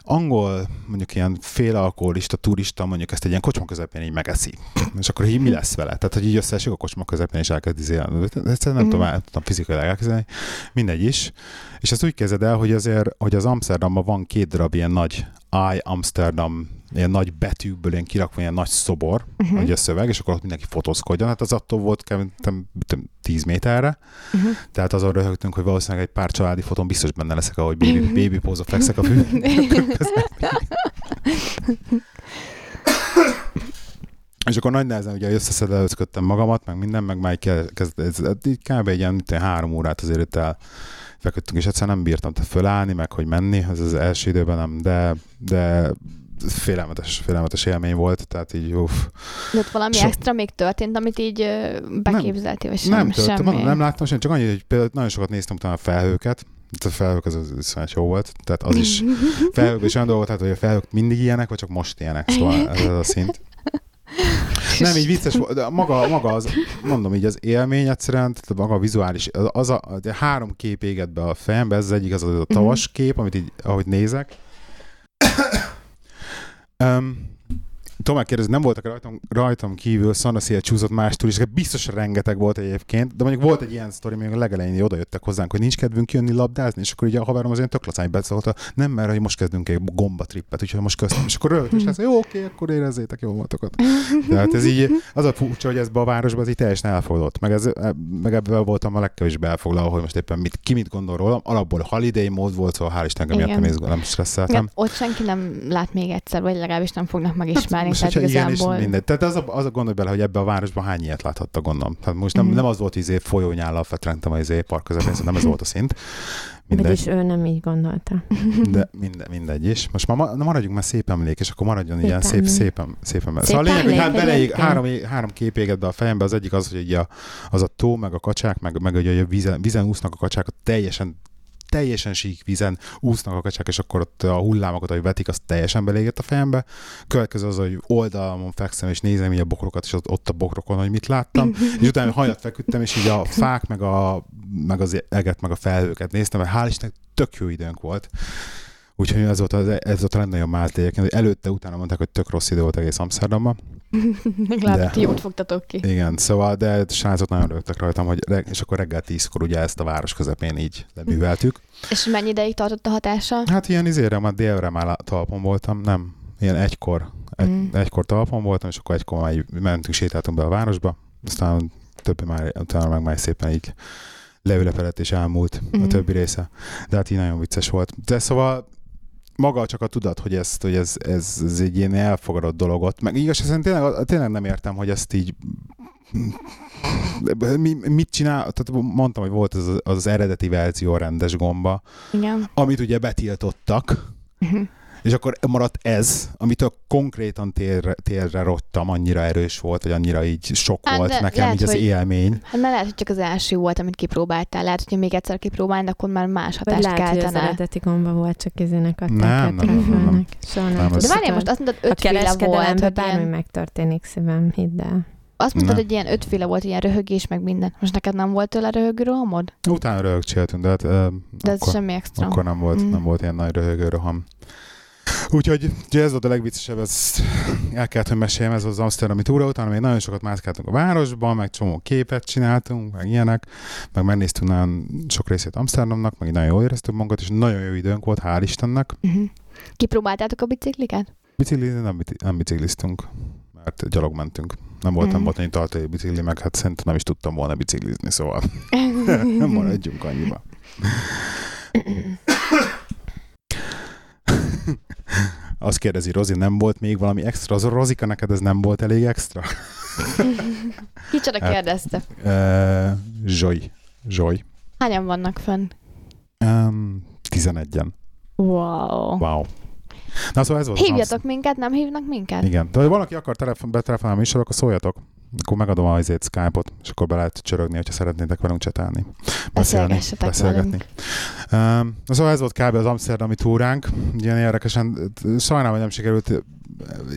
angol, mondjuk ilyen félalkoholista turista mondjuk ezt egy ilyen kocsma közepén így megeszi. És akkor így mi lesz vele? Tehát, hogy így összeesik a kocsma közepén, és elkezd izé, ezt nem mm. tudom, nem tudom fizikailag elkezdeni, mindegy is. És ezt úgy kezded el, hogy azért, hogy az Amsterdamban van két darab ilyen nagy I Amsterdam ilyen nagy betűkből ilyen kirakva ilyen nagy szobor, uh-huh. hogy a szöveg, és akkor ott mindenki fotózkodjon. Hát az attól volt kevntem 10 méterre, uh-huh. tehát azon röhögtünk, hogy valószínűleg egy pár családi fotón biztos benne leszek, ahogy baby, uh-huh. baby pózva fekszek a fű. És akkor nagy nehezen ugye összeszedelőzködtem magamat, meg minden, meg már kezdett, ez, így kb. egy ilyen három órát azért itt el feküdtünk, és egyszerűen nem bírtam te fölállni, meg hogy menni, ez az első időben nem, de, de félelmetes, félelmetes élmény volt, tehát így uff. De ott valami so... extra még történt, amit így beképzeltél, vagy sem, nem, történt, semmi? nem láttam sem, csak annyi, hogy például nagyon sokat néztem utána a felhőket, itt a felhők az, az, az jó volt, tehát az is felhők is olyan dolgot, tehát, hogy a felhők mindig ilyenek, vagy csak most ilyenek, szóval ez a szint. Nem, így vicces volt, de maga, maga az, mondom így, az élmény egyszerűen, tehát maga a vizuális, az, a, a három kép éget be a fejembe, ez az egyik az a tavas kép, amit így, ahogy nézek, Um, Tomák kérdezi, nem voltak rajtam, rajtam kívül szanaszél csúszott más turisták, biztos rengeteg volt egyébként, de mondjuk volt egy ilyen sztori, még a legelején oda jöttek hozzánk, hogy nincs kedvünk jönni labdázni, és akkor ugye a haverom az ilyen tök lacány beszólta, nem, mert hogy most kezdünk egy gomba trippet, úgyhogy most köztem, és akkor rögtön, és lesz, jó, oké, akkor érezzétek, jó voltok ott. Tehát ez így, az a furcsa, hogy ez a városban az így teljesen elfogadott, meg, ez, e, meg ebből voltam a legkevésbé elfoglalva, hogy most éppen mit, ki mit gondol rólam, alapból holiday mód volt, szóval hál' Istennek miatt nem, nem stresszeltem. ott senki nem lát még egyszer, vagy legalábbis nem fognak megismerni tehát hogyha igen, és igazából. mindegy. Tehát az a, az a gondolj bele, hogy ebbe a városban hány ilyet láthatta gondolom. Tehát most nem, Mhm. nem az volt, hogy izé folyónyállal fetrentem az izé park közepén, szóval nem ez volt a szint. Mindegy, Vagyis ő nem így gondolta. de mindegy, mindegy is. Most már maradjunk már szép emlék, és akkor maradjon ilyen szép, szép, szép emlék. Szóval a lényeg, hogy hát beleég, három, három kép égett be a fejembe, az egyik az, hogy a, az a tó, meg a kacsák, meg, meg ugye a vízen, vízen úsznak a kacsák, teljesen teljesen sík vízen úsznak a kacsák, és akkor ott a hullámokat, ahogy vetik, az teljesen belégett a fejembe. Következő az, hogy oldalamon fekszem, és nézem így a bokrokat, és ott, a bokrokon, hogy mit láttam. és utána hajat feküdtem, és így a fák, meg, a, meg az eget, meg a felhőket néztem, mert hál' Istennek tök jó időnk volt. Úgyhogy ez volt, az, ez volt a legnagyobb mált egyébként, hogy előtte, utána mondták, hogy tök rossz idő volt egész Amsterdamban. Legalább De. ti jót fogtatok ki. Igen, szóval, de srácok nagyon rögtek rajtam, hogy reg- és akkor reggel tízkor ugye ezt a város közepén így leműveltük. És mennyi ideig tartott a hatása? Hát ilyen izére, már délre már talpon voltam, nem, ilyen egykor, egy, Mm. egykor talpon voltam, és akkor egykor már mentünk, sétáltunk be a városba, aztán többi már, utána meg már szépen így leülepedett és elmúlt mm. a többi része. De hát így nagyon vicces volt. De szóval maga csak a tudat, hogy, ezt, hogy ez, ez, ez egy ilyen elfogadott dologot, meg igaz, szerint tényleg, tényleg nem értem, hogy ezt így mi, mit csinál, tehát mondtam, hogy volt az, az eredeti verzió rendes gomba, Igen. amit ugye betiltottak, Mhm. És akkor maradt ez, amitől konkrétan térre, térre rottam, annyira erős volt, vagy annyira így sok Hát, volt nekem lehet, így az hogy- élmény. Hát mert lehet, hogy csak az első volt, amit kipróbáltál. Lehet, hogyha még egyszer kipróbálnád, akkor már más hatást lehet, hogy az keltene. eredeti gomba volt, csak izének adták Nem, nem, nem, nem, nem. De várjál, most azt mondtad, a ötféle volt. Hogy bármi ilyen, megtörténik szívem, hidd el. azt mondtad, Nem. hogy ilyen ötféle volt, ilyen röhögés, meg minden. Most neked nem volt tőle röhögő rohamod? Utána röhögcséltünk, de hát ö, De ez akkor, semmi extra. akkor nem volt, Mm. nem volt ilyen nagy röhögő roham. Úgyhogy ugye ez volt a legviccesebb, ezt el kellett, hogy meséljem, ez az Amsterdami túra, utána még nagyon sokat mászkáltunk a városban, meg csomó képet csináltunk, meg ilyenek, meg megnéztünk nagyon sok részét Amsterdamnak, meg nagyon jól éreztük magunkat, és nagyon jó időnk volt, hál' Istennek. Uh-huh. Kipróbáltátok a bicikliket? Biciklizni nem, nem bicikliztünk, mert gyalog mentünk. Nem volt, nem Mm. volt annyi tartalék bicikli, meg hát szerintem nem is tudtam volna biciklizni, szóval nem maradjunk annyiba. Azt kérdezi Rozi, nem volt még valami extra? Az Rozika, neked ez nem volt elég extra? Kicsoda Hát- kérdezte. Uh, Zsoly. Zsoly. Hányan vannak fönn? Um, 11-en. Wow. Wow. Na szóval ez volt az Hívjatok minket, nem hívnak minket? Igen. De ha valaki akar telefon, betelefonálni a műsor, akkor szóljatok. Akkor megadom a izét, Skype-ot, és akkor be lehet csörögni, hogyha szeretnétek velünk csetálni. Beszélni, beszélgetni. Um, szóval ez volt kb. az Amsterdami túránk. Ilyen érdekesen, sajnálom, hogy nem sikerült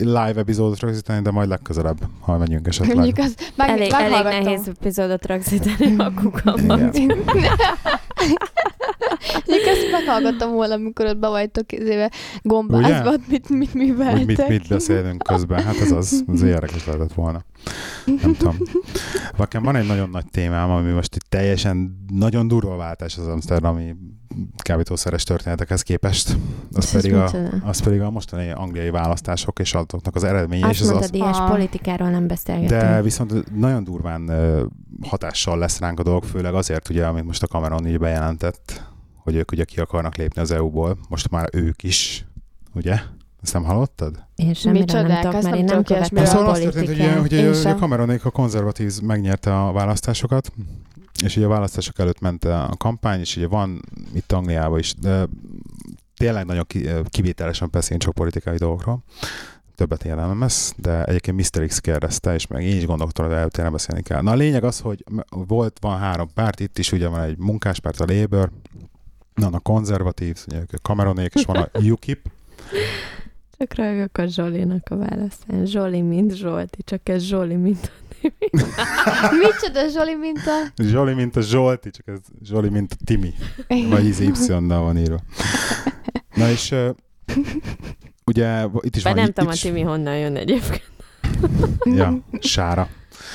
live epizódot rögzíteni, de majd legközelebb, ha megyünk esetleg. Mondjuk az, meg, Elég, elég nehéz epizódot rögzíteni a kukamban. Igen. Mondjuk ezt meghallgattam volna, amikor ott be vagytok izébe gombázva, Ugye? mit, mit műveltek. Hogy mit, mit beszélünk közben. Hát ez az, az érdekes lehetett volna. Nem tudom. Nekem van egy nagyon nagy témám, ami most itt teljesen nagyon durva váltás az amsterdami kábítószeres történetekhez képest. Az Ez pedig, a, az pedig a mostani angliai választások és azoknak az eredménye. és Azt az, mondtad, az, ilyes Ah. politikáról nem beszélgetünk. de viszont nagyon durván hatással lesz ránk a dolog, főleg azért, ugye, amit most a Cameron így bejelentett, hogy ők ugye ki akarnak lépni az EU-ból. Most már ők is, ugye? Ezt nem hallottad? Én semmiről Micsodák, nem tudok, mert nem én nem követem a Szóval az történt, hogy, hogy, Én hogy a Cameronék a konzervatív megnyerte a választásokat, és ugye a választások előtt ment a kampány, és ugye van itt Angliában is, de tényleg nagyon ki- kivételesen beszélünk csak politikai dolgokról. Többet ilyen nem lesz, de egyébként Mr. X kérdezte, és meg én is gondoltam, hogy előtt tényleg beszélni kell. Na a lényeg az, hogy volt, van három párt, itt is ugye van egy munkáspárt, a Labour, van a konzervatív, ugye a Cameronék, és van a UKIP, Csak rögök a Zsolinak a válaszán. Zsoli, mint Zsolti, csak ez Zsoli, mint Micsoda Zsoli minta? Zsoli, mint a Zsolti, csak ez Zsoli, mint a Timi. Vagy íz Y-nal van írva. Na és uh, ugye itt is Vagy van... nem tudom, a Timi honnan jön egyébként. Ja, Sára.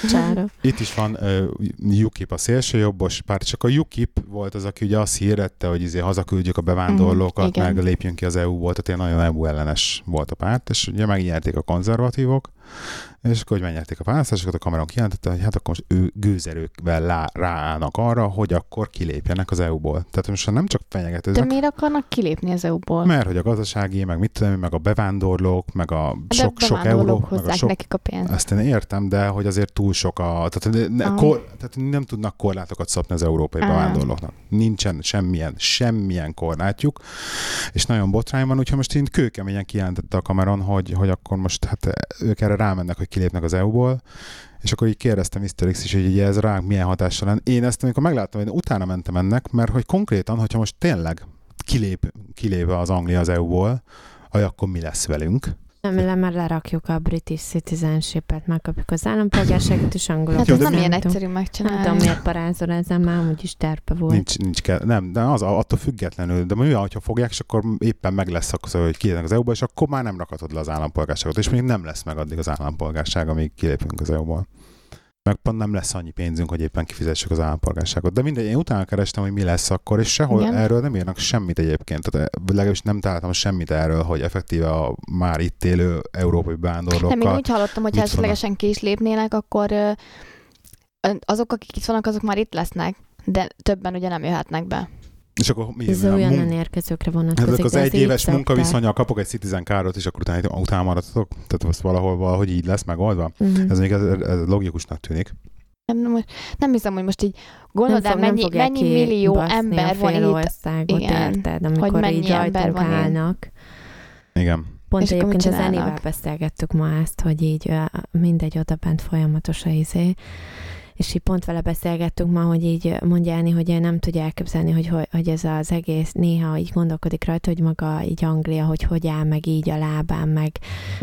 Csára. Itt is van uh, UKIP, a szélsőjobbos párt, csak a UKIP volt az, aki ugye azt hirdette, hogy izé hazaküldjük a bevándorlókat, Mhm, igen. meg lépjünk ki az EU-ból, tehát ilyen nagyon EU ellenes volt a párt, és ugye megnyerték a konzervatívok. És akkor, hogy megnyerték a választásokat, a kamerán kijelentette, hogy hát akkor most ő gőzerőkvel lá, ráállnak arra, hogy akkor kilépjenek az EU-ból. Tehát most nem csak fenyegetőznek. De miért akarnak kilépni az EU-ból? Mert hogy a gazdasági, meg mit tudom, meg a bevándorlók, meg a De sok, sok euró, meg a sok nekik a pénzt. ezt én értem, de hogy azért túl sok a... Tehát, ne, Ah. kor, tehát nem tudnak korlátokat szabni az európai Ah. bevándorlóknak. Nincsen semmilyen, semmilyen korlátjuk, és nagyon botrány van, úgyhogy most így kőkeményen kijelentette a kameron, hogy, hogy akkor most hát ők erre rámennek, hogy kilépnek az EU-ból, és akkor így kérdeztem Mr. X is, hogy így ez ránk milyen hatással lenne. Én ezt, amikor megláttam, hogy utána mentem ennek, mert hogy konkrétan, hogyha most tényleg kilép, kilép az Anglia az EU-ból, hogy akkor mi lesz velünk? Remélem, mert lerakjuk a British citizenship-et, megkapjuk az állampolgárságot, és angolul. Hát ez de nem ilyen egyszerű Nem megcsinálni. tudom, miért parázol ezzel, már amúgy is terpe volt. Nincs, nincs kell, nem, de az attól függetlenül, de mi van, hogyha fogják, és akkor éppen meg lesz akkor, hogy kilépnek az EU-ból, és akkor már nem rakhatod le az állampolgárságot, és még nem lesz meg addig az állampolgárság, amíg kilépünk az EU-ból. Meg pont nem lesz annyi pénzünk, hogy éppen kifizessük az állampolgárságot. De mindegy, én utána kerestem, hogy mi lesz akkor, és sehol Igen. Erről nem írnak semmit egyébként. Tehát eh, legalábbis nem találtam semmit erről, hogy effektíve a már itt élő európai Nem, én bevándorlókkal. úgy hallottam, hogy ha esetlegesen ki is lépnének, akkor azok, akik itt vannak, azok már itt lesznek, de többen ugye nem jöhetnek be. És akkor mi? Ez a újonnan mun- érkezőkre vonatkozik. Ezek az de ez egy így éves szokták. munkaviszonyal kapok egy citizen kárdot, és akkor utána, utána maradhatok. Tehát az valahol valahogy így lesz megoldva. Mhm. Ez még ez, ez logikusnak tűnik. Nem, nem, nem hiszem, hogy most így gondolod fog- nem mennyi, mennyi millió ember van itt. országot, Igen. érted? Amikor Hogy mennyi így ember van állnak. Igen. Pont És egyébként az? Enivel beszélgettük ma ezt, hogy így mindegy oda bent folyamatos a izé, és így pont vele beszélgettünk ma, hogy így mondja Eni, hogy ő nem tudja elképzelni, hogy, hogy, hogy ez az egész néha így gondolkodik rajta, hogy maga így Anglia, hogy hogy áll meg így a lábán, meg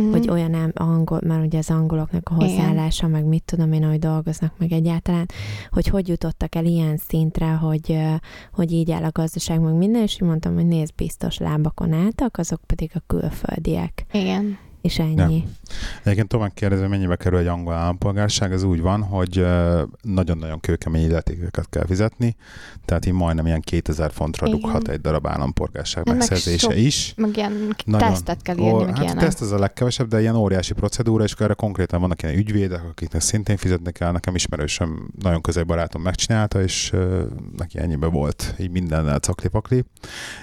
Mm. hogy olyan nem angol, mert ugye az angoloknak a Igen. hozzáállása, meg mit tudom én, hogy dolgoznak meg egyáltalán, hogy hogy jutottak el ilyen szintre, hogy, hogy így áll a gazdaság, meg minden, és így mondtam, hogy nézd, biztos lábakon álltak, azok pedig a külföldiek, Igen. és ennyi. Egyébként tovább kérdezem, mennyibe kerül egy angol állampolgárság. Ez úgy van, hogy nagyon-nagyon kőkemény illetékeket kell fizetni, tehát így majdnem ilyen 2000 fontra Igen. dughat egy darab állampolgárság meg megszerzése sok- is. Meg ilyen Nagyon. tesztet kell írni, Ó, meg hát ilyenek. teszt az a legkevesebb, de ilyen óriási procedúra, és akkor erre konkrétan vannak ilyen ügyvédek, akiknek szintén fizetni kell. Nekem ismerősöm, nagyon közel barátom megcsinálta, és uh, neki ennyibe volt, így mindennel cakli-pakli.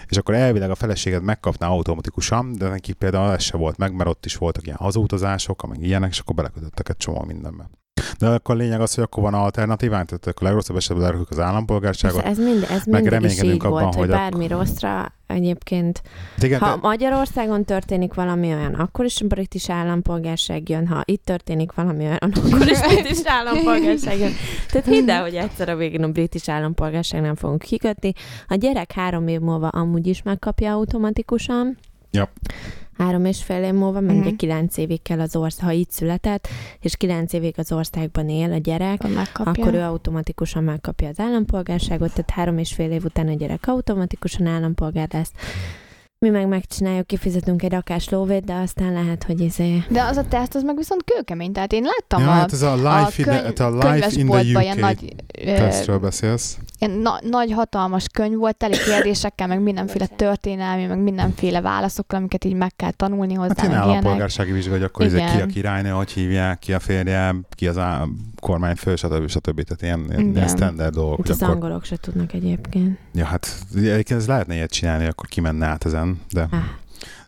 És akkor elvileg a feleséget megkapná automatikusan, de neki például ez se volt meg, mert ott is voltak ilyen hazudozások, meg ilyenek, és akkor belekötöttek egy csomó mindenbe. De akkor a lényeg az, hogy akkor van alternatíván, tehát akkor a legrosszabb esetben lerakjuk az állampolgárságot. ez, mind, ez meg mindig is reménykedünk így abban, volt, hogy hogy bármi rosszra egyébként, Igen, ha de- Magyarországon történik valami olyan, akkor is british állampolgárság jön, ha itt történik valami olyan, akkor is british állampolgárság jön. Tehát hidd el, hogy egyszer a végén a british állampolgárság nem fogunk kikötni. A gyerek három év múlva amúgy is megkapja automatikusan. Ja. Három és fél év múlva, mert Mhm. ugye kilenc évig kell az ország, ha itt született, és kilenc évig az országban él a gyerek, akkor ő automatikusan megkapja az állampolgárságot, tehát három és fél év után a gyerek automatikusan állampolgár lesz. Mi meg megcsináljuk, kifizetünk egy rakás lóvét, de aztán lehet, hogy izé... De az a teszt, az meg viszont kőkemény. Tehát én láttam ja, a, hát ez a life, a, in, the, a life in the könyvesboltban ilyen UK nagy, tesztről beszélsz. ilyen na, nagy, hatalmas könyv volt, teli kérdésekkel, meg mindenféle történelmi, meg mindenféle válaszokkal, amiket így meg kell tanulni hozzá. Hát ilyenek. állampolgársági vizsga, hogy akkor izé ki a királynő, hogy hívják, ki a férje, ki az á- kormányfő, stb. stb. Tehát ilyen, ilyen, Igen. ilyen standard dolgok. Hát az akkor, angolok se tudnak egyébként. ja, hát egyébként ez lehetne ilyet csinálni, akkor kimenne át ezen, de Ah,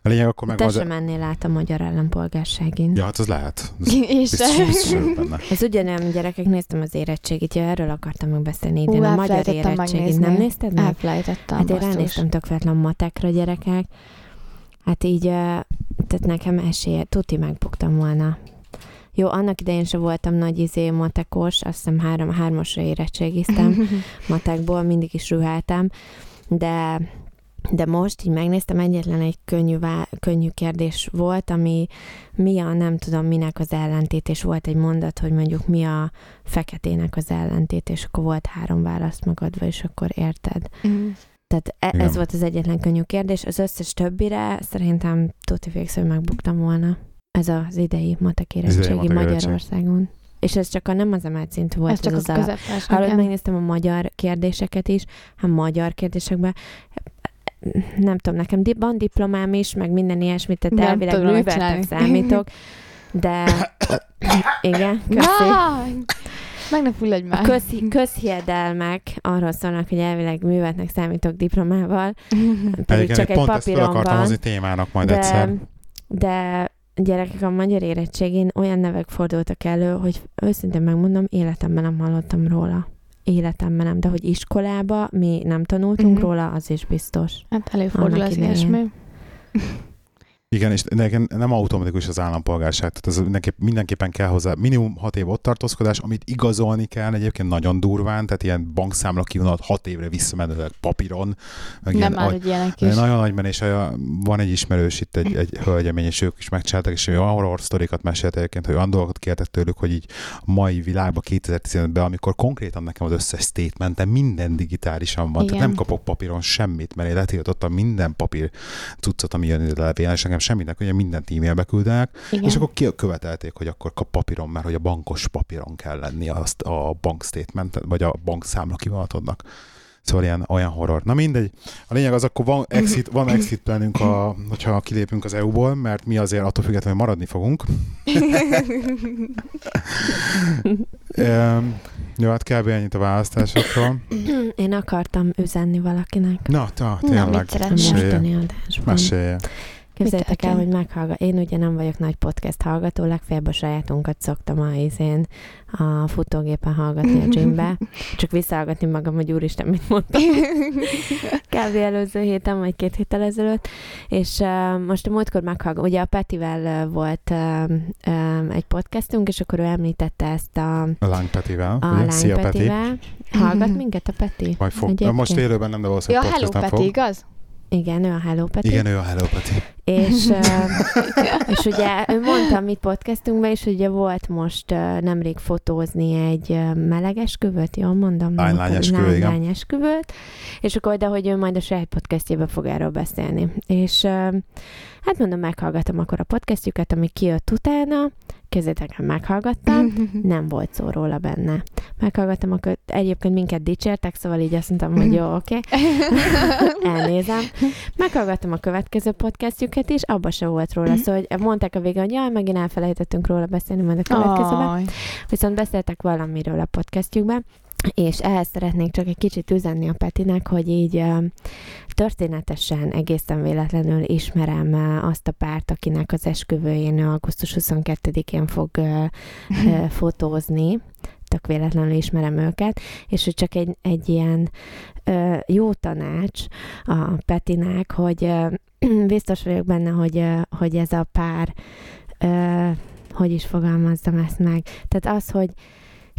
a lényeg akkor meg te az... sem mennél át a magyar állampolgárságin. Ja, hát az lehet. Ez És biztos, biztos vagyok benne. Ez ugyanolyan gyerekek, néztem az érettségit, ja, erről akartam meg beszélni idén, Ú, a magyar érettségit. Nem nézted meg? Elfelejtettem. Hát én ránéztem tök véletlen matekra gyerekek. Hát így, tehát nekem esélye, tuti megbuktam volna. Jó, annak idején se voltam nagy izé matekos, azt hiszem három, hármasra érettségiztem matekból, mindig is ruháltam, de de most így megnéztem, egyetlen egy könnyű, vá- könnyű kérdés volt, ami mi a nem tudom minek az ellentét, és volt egy mondat, hogy mondjuk mi a feketének az ellentét, és akkor volt három választ magadva, és akkor érted. Mm. Tehát e- Igen. ez volt az egyetlen könnyű kérdés. Az összes többire szerintem tuti fix, hogy megbuktam volna. Ez az idei matek érettségi. Magyarországon. És ez csak a nem az emelt szintű volt, Ez csak ez az az, a... közepes. Hallod, megnéztem a magyar kérdéseket is, hát magyar kérdésekben nem tudom, nekem di- van diplomám is, meg minden ilyesmit, tehát Nem elvileg megcsinálni. számítok, de Igen, köszi. Meg ne fulladj A már. közhi- közhiedelmek arról szólnak, hogy elvileg művetnek számítok diplomával, pedig csak egy pont ezt papíron akartam van. hozni témának majd de, egyszer. de gyerekek, a magyar érettségén olyan nevek fordultak elő, hogy őszintén megmondom, életemben nem hallottam róla. Életemben nem, de hogy iskolába mi nem tanultunk uh-huh. róla, az is biztos. Hát előfordul az ilyesmi. Igen, és nekem nem automatikus az állampolgárság, tehát ez mindenképp, mindenképpen kell hozzá minimum hat év ott tartózkodás, amit igazolni kell egyébként nagyon durván, tehát ilyen bankszámla kivonat hat évre visszamenőleg papíron, meg Nem ilyen, már, hogy ilyenek is. Nagyon nagy menés, van egy ismerős itt, egy, egy hölgyemény, és ők is megcsináltak, és olyan horror sztorikat mesélt egyébként, hogy olyan dolgokat kértek tőlük, hogy így mai világban 2015-ben, amikor konkrétan nekem az összes statementem minden digitálisan van, Igen. tehát nem kapok papíron semmit, mert én letiltottam minden papír cuccot, ami jön ide levél, és nekem semminek, ugye mindent e-mailbe küldenek, Igen. és akkor ki követelték, hogy akkor kap papíron, mert hogy a bankos papíron kell lenni azt a bank statement, vagy a bankszámla kivonatodnak. Szóval ilyen, olyan horror. Na mindegy. A lényeg az, akkor van exit, van exit planünk, a, hogyha kilépünk az EU-ból, mert mi azért attól függetlenül maradni fogunk. Jó, hát kb. ennyit a választásokról. Én akartam üzenni valakinek. Na, ta, Na, tényleg. mit A szeretnél? Mesélje. mostani adásban. Mesélje. Képzeljétek el, hogy meghallgat. Én ugye nem vagyok nagy podcast hallgató, legfeljebb a sajátunkat szoktam a izén a futógépen hallgatni a gymbe. Csak visszahallgatni magam, hogy úristen, mit mondtam. Kb. előző héten, vagy két héttel ezelőtt. És uh, most a múltkor meghallgatom, ugye a Petivel volt uh, um, egy podcastunk, és akkor ő említette ezt a, A Lány Petivel. a lány Szia, Peti. Petivel. Hallgat minket a Peti? Majd fog, Egyébként? most élőben nem, de Ja, valószínűleg hello, podcast nem Peti, fog. igaz? Igen, ő a Hello Peti. Igen, ő a Hello Peti. És, és ugye ő mondta a mi podcastunkban is, hogy ugye volt most nemrég fotózni egy ö, melegesküvőt, jól mondom? Nem Lány- tudom, lányesküvő, igen. lányesküvőt, és akkor de, hogy ő majd a saját podcastjében fog erről beszélni. És hát mondom, meghallgatom akkor a podcastjukat, ami kijött utána, kezdetek el meghallgattam, nem volt szó róla benne. Meghallgattam, akkor egyébként minket dicsértek, szóval így azt mondtam, hogy jó, oké. Elnézem. Meghallgattam a következő podcastjukat is, abba se volt róla szó, hogy mondták a végén, hogy jaj, megint elfelejtettünk róla beszélni majd a következőben. Viszont beszéltek valamiről a podcastjukban, és ehhez szeretnék csak egy kicsit üzenni a Petinek, hogy így történetesen, egészen véletlenül ismerem azt a párt, akinek az esküvőjén augusztus 22-én fog fotózni, tök véletlenül ismerem őket, és hogy csak egy, egy ilyen ö, jó tanács a Petinek, hogy ö, biztos vagyok benne, hogy, ö, hogy ez a pár ö, hogy is fogalmazzam ezt meg. Tehát az, hogy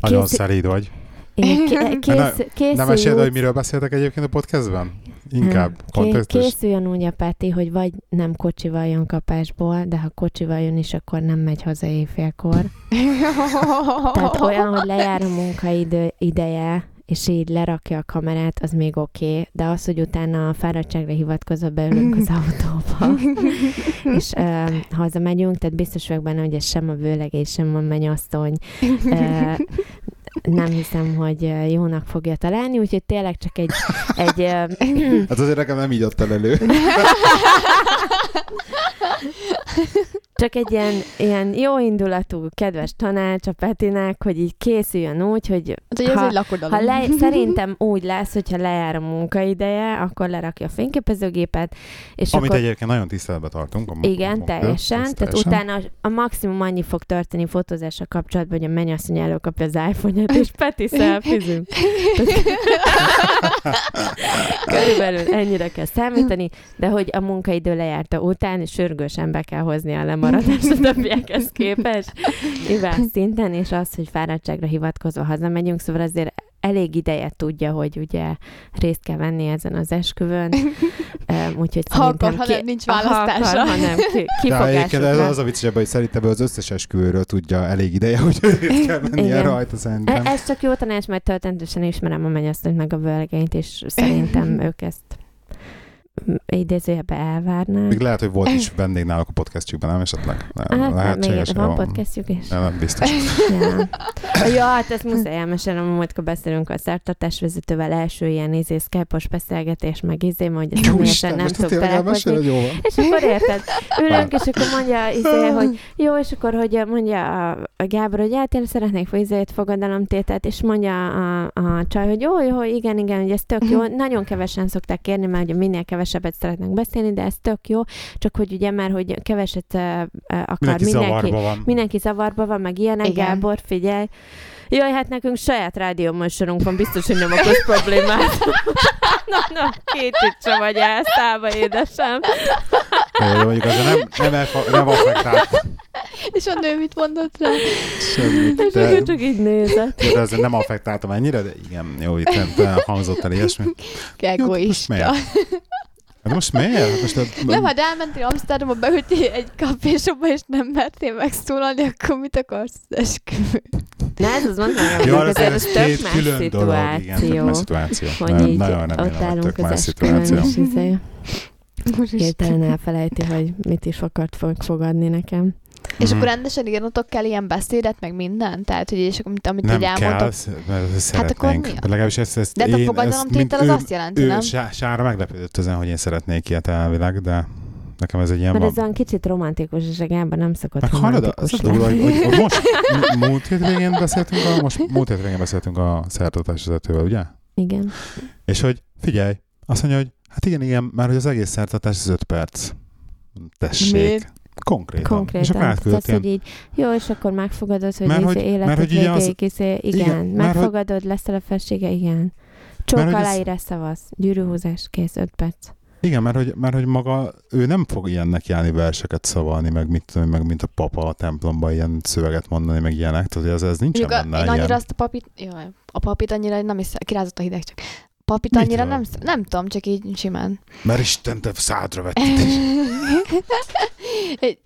Nagyon Kész- szelíd vagy. Ké- kész, készülj Nem meséled, úgy- hogy miről beszéltek egyébként a podcastben? Inkább Ké- kontextus. Készüljön úgy a Peti, hogy vagy nem kocsival jön kapásból, de ha kocsival jön is, akkor nem megy haza éjfélkor. Tehát olyan, hogy lejár a munkaidő ideje, és így lerakja a kamerát, az még oké, okay, de az, hogy utána a fáradtságra hivatkozva beülünk az autóba, és uh, hazamegyünk, tehát biztos vagyok benne, hogy ez sem a vőlegény, sem a mennyasszony uh, nem hiszem, hogy jónak fogja találni, úgyhogy tényleg csak egy, egy Hát azért nekem nem így adtad elő. Csak egy ilyen, ilyen jó indulatú, kedves tanács a Petinek, hogy így készüljön úgy, hogy Hát, hogy ez Ha- ha le, szerintem úgy lesz, hogyha lejár a munkaideje, akkor lerakja a fényképezőgépet, és Amit akkor egyébként nagyon tiszteletbe tartunk. A igen, munkát, teljesen. Tehát teljesen. utána a maximum annyi fog történni fotózással kapcsolatban, hogy a mennyasszony előkapja az iPhone-ját, és Peti szelfizünk. Körülbelül ennyire kell számítani, de hogy a munkaidő lejárta után, sürgősen be kell hozni a lemaradást a többiekhez képest, mivel szinten, és az, hogy fáradtságra hivatkozva hazamegyünk, szóval azért elég ideje tudja, hogy ugye részt kell venni ezen az esküvőn, Öm, úgyhogy Ha akar, ha nem, nincs választása. Ha akar, hanem ki, De ez az a viccesebb, hogy szerintem az összes esküvőről tudja elég ideje, hogy részt kell mennie Igen. rajta szerintem. E- Ez csak jó tanács, mert töltentősen ismerem a mennyasszonyt meg a völgenyt, és szerintem ők ezt idézőjebe elvárnák. Még lehet, hogy volt is vendég náluk a podcastjükben, nem esetleg? Nem, Hát, hát még van jó. podcastjuk is. Nem, biztos. Ja. ja, hát ezt muszáj elmesélnem, múltkor beszélünk a szertartás vezetővel, első ilyen izé, Skype-os beszélgetés, meg izé, hogy ezt Jó nem, Isten, nem most tud tényleg találkozni. jó van. És akkor érted, ülünk, és akkor mondja, izé, hogy jó, és akkor hogy mondja a, a Gábor, hogy hát én szeretnék izét fogadalomtételt, és mondja a, a csaj, hogy jó, jó, igen, igen, hogy ez tök jó. Nagyon kevesen szokták kérni, mert ugye minél kevesebbet szeretnek beszélni, de ez tök jó, csak hogy ugye már, hogy keveset uh, akar Mindenki mindenki, zavarba van. mindenki zavarba van, meg ilyenek, Igen. Gábor, figyelj. Jaj, hát nekünk saját rádióműsorunk van, biztos, hogy nem okoz problémát. na, na, két itt vagy elszállva, édesem. Jó, jó, mondjuk azért nem, nem, elfa- nem affektált És a nő mit mondott rá? semmit. És De, akkor csak így nézett. de azért nem affektáltam ennyire, de igen, jó, itt nem, hangzott el ilyesmi. Miért? Hát most miért? Hát most a, Nem, ha elmentél Amsterdamba, beültél egy kafésokba, és nem mertél megszólalni, akkor mit akarsz esküvő? Na ez az mondom, hogy Jó, azért ez tök két más külön dolog, igen, tök szituáció. más szituáció. Hogy Nem, így nagyon ott remélem, hogy állunk tök az más esküvőn, szituáció. izé, hirtelen elfelejti, hogy mit is akart fog fogadni nekem. És Mhm. akkor rendesen írnotok kell ilyen beszédet, meg minden? Tehát, hogy és akkor, amit, amit Nem így elmondtok. Hát akkor szeretnénk. mi a- De legalábbis ezt, ezt De hát a én, fogadalomtétel mint az ő- azt jelenti, ő nem? Sá- Sára meglepődött ezen, hogy én szeretnék ilyet elvileg, de nekem ez egy ilyen Mert ez olyan kicsit romantikus, és a Gábor nem szokott Meg hallod, az a durva, hogy, hogy, hogy most múlt hétvégén beszéltünk a, most múlt hétvégén beszéltünk a szertartás vezetővel, ugye? Igen. És hogy figyelj, azt mondja, hogy hát igen, igen, mert hogy az egész szertartás az 5 perc. Tessék. Miért? Konkrétan. És Konkrétan. akkor átküldött Tehát, hogy így, jó, és akkor megfogadod, hogy Mert hogy- életed mert hogy ugye az- végéig, izé, igen, Igen, mert hogy- megfogadod, lesz a felsége, igen. Csók hogy ez- aláírás szavaz, gyűrűhúzás, kész, öt perc. Igen, mert hogy, mert hogy maga, ő nem fog ilyennek járni verseket szavalni, meg, mit, meg mint a papa a templomban ilyen szöveget mondani, meg ilyenek, tehát ez, ez a, benne én ilyen. annyira azt a papit, jaj, a papit annyira nem is, kirázott a hideg csak. Papit annyira nem, nem tudom, csak így simán. Mert Isten, te szádra vetted.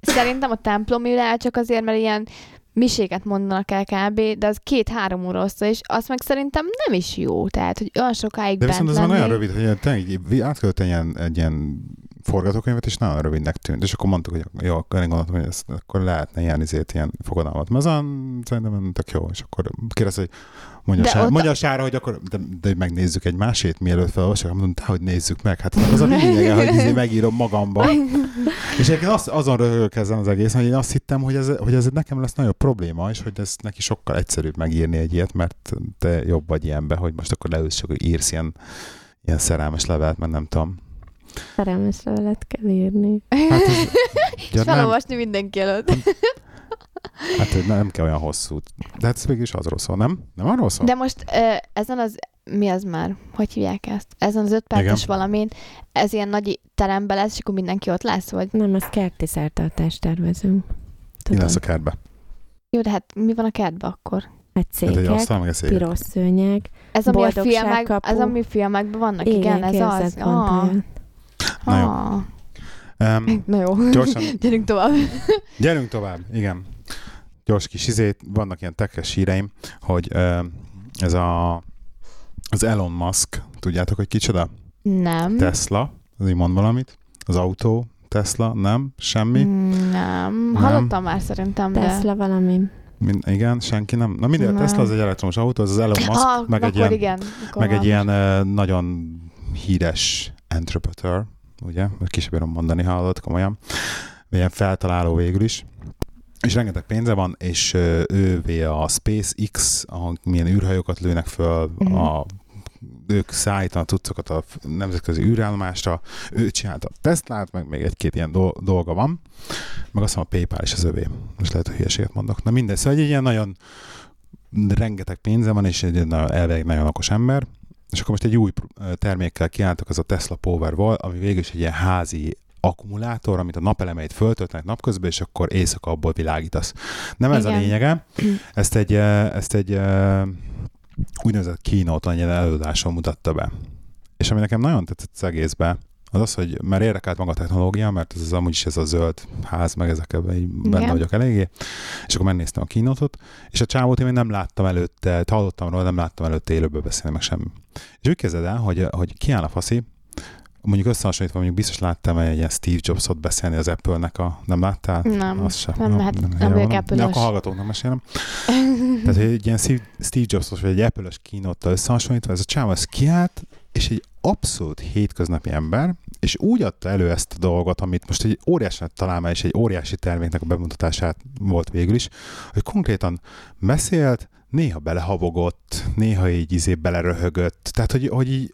Szerintem a templomi el csak azért, mert ilyen miséket mondanak el kb., de az két-három óra hosszú, és azt meg szerintem nem is jó, tehát, hogy olyan sokáig De viszont az már lenni. olyan rövid, hogy tényleg így átküldött egy ilyen, egy ilyen forgatókönyvet, és nagyon rövidnek tűnt. És akkor mondtuk, hogy jó, akkor én gondoltam, hogy ezt, akkor lehetne ilyen, izét, ilyen fogadalmat. Mert azon szerintem tök jó, és akkor kérdezte, hogy mondja, De ott- mondja a Sára, hogy akkor de, de megnézzük egy másét, mielőtt felolvasok, mondom, de hogy nézzük meg. Hát az a lényege, hogy izé megírom magamba. És egyébként az, azon röhögök ezen az egész, hogy én azt hittem, hogy ez, hogy ez nekem lesz nagyobb probléma, és hogy ez neki sokkal egyszerűbb megírni egy ilyet, mert te jobb vagy ilyenbe, hogy most akkor leülsz, és akkor írsz ilyen, ilyen szerelmes levelet, mert nem tudom. Szerelmes levelet kell írni. Hát, ez, És ja, nem, felolvasni mindenki előtt. Hát nem kell olyan hosszú. De hát ez végül is azról szól, nem? Nem arról szól? De most ö, ezen az, mi az már? Hogy hívják ezt? Ezen az öt perces valamin, ez ilyen nagy teremben lesz, és akkor mindenki ott lesz, vagy? Nem, az kerti szertartást tervezünk. Mi Tudod, lesz a kertbe? Jó, de hát mi van a kertben akkor? egy Hát egy székek, asztal, meg egy szék. piros szőnyeg, Ez ami a filmek, kapu. ez ami filmekben vannak, igen, igen, ez az. Ah, pont Na jó. ah. Um, Na jó. Gyorsan. Gyerünk tovább. gyerünk tovább, igen. Gyors kis izét, vannak ilyen tekkes híreim, hogy ez a az Elon Musk, tudjátok, hogy kicsoda? Nem. Tesla, az így mond valamit. Az autó, Tesla, nem? Semmi? Nem. Nem. Hallottam már szerintem, de... Tesla valami. Min, igen, senki nem. Na Nem. Tesla az egy elektromos autó, az az Elon Musk, ah, meg, egy ilyen, igen. Meg egy ilyen ö, nagyon híres entrepreneur, ugye? Később bírom mondani, hallott komolyan. Ilyen feltaláló végül is. És rengeteg pénze van, és ővé a SpaceX, ahol milyen űrhajókat lőnek föl, Mhm. a ők szállítanak cuccokat a nemzetközi űrállomásra, ő csinálta a Teslát, meg még egy-két ilyen do- dolga van, meg azt hiszem a PayPal is az övé. Most lehet, hogy hülyeséget mondok. Na mindegy, szóval egy ilyen nagyon rengeteg pénze van, és egy nagyon, elvileg nagyon okos ember, és akkor most egy új termékkel kiálltak, az a Tesla Powerwall, ami végül is egy ilyen házi akkumulátor, amit a napelemeit föltöltenek napközben, és akkor éjszaka abból világítasz. Nem ez Igen. a lényege. Ezt egy, ezt egy úgynevezett keynote, egy ilyen előadáson mutatta be. És ami nekem nagyon tetszett az egészbe, az az, hogy már érdekelt maga a technológia, mert ez az amúgy is ez a zöld ház, meg ezekben így benne Igen. vagyok eléggé. És akkor megnéztem a keynote és a csávót én még nem láttam előtte, hallottam róla, nem láttam előtte élőből beszélni, meg semmi. És úgy kezded el, hogy, hogy kiáll a faszi, mondjuk összehasonlítva, mondjuk biztos láttam egy ilyen Steve Jobsot beszélni az Apple-nek a... Nem láttál? Nem, Azt sem. nem, hát nem, nem apple De akkor hallgatóknak mesélem. Tehát egy ilyen Steve Jobsos vagy egy Apple-ös kínottal összehasonlítva, ez a csáv az kiállt, és egy abszolút hétköznapi ember, és úgy adta elő ezt a dolgot, amit most egy óriási találmány és egy óriási terméknek a bemutatását volt végül is, hogy konkrétan beszélt, néha belehabogott, néha így izé beleröhögött, tehát hogy, hogy így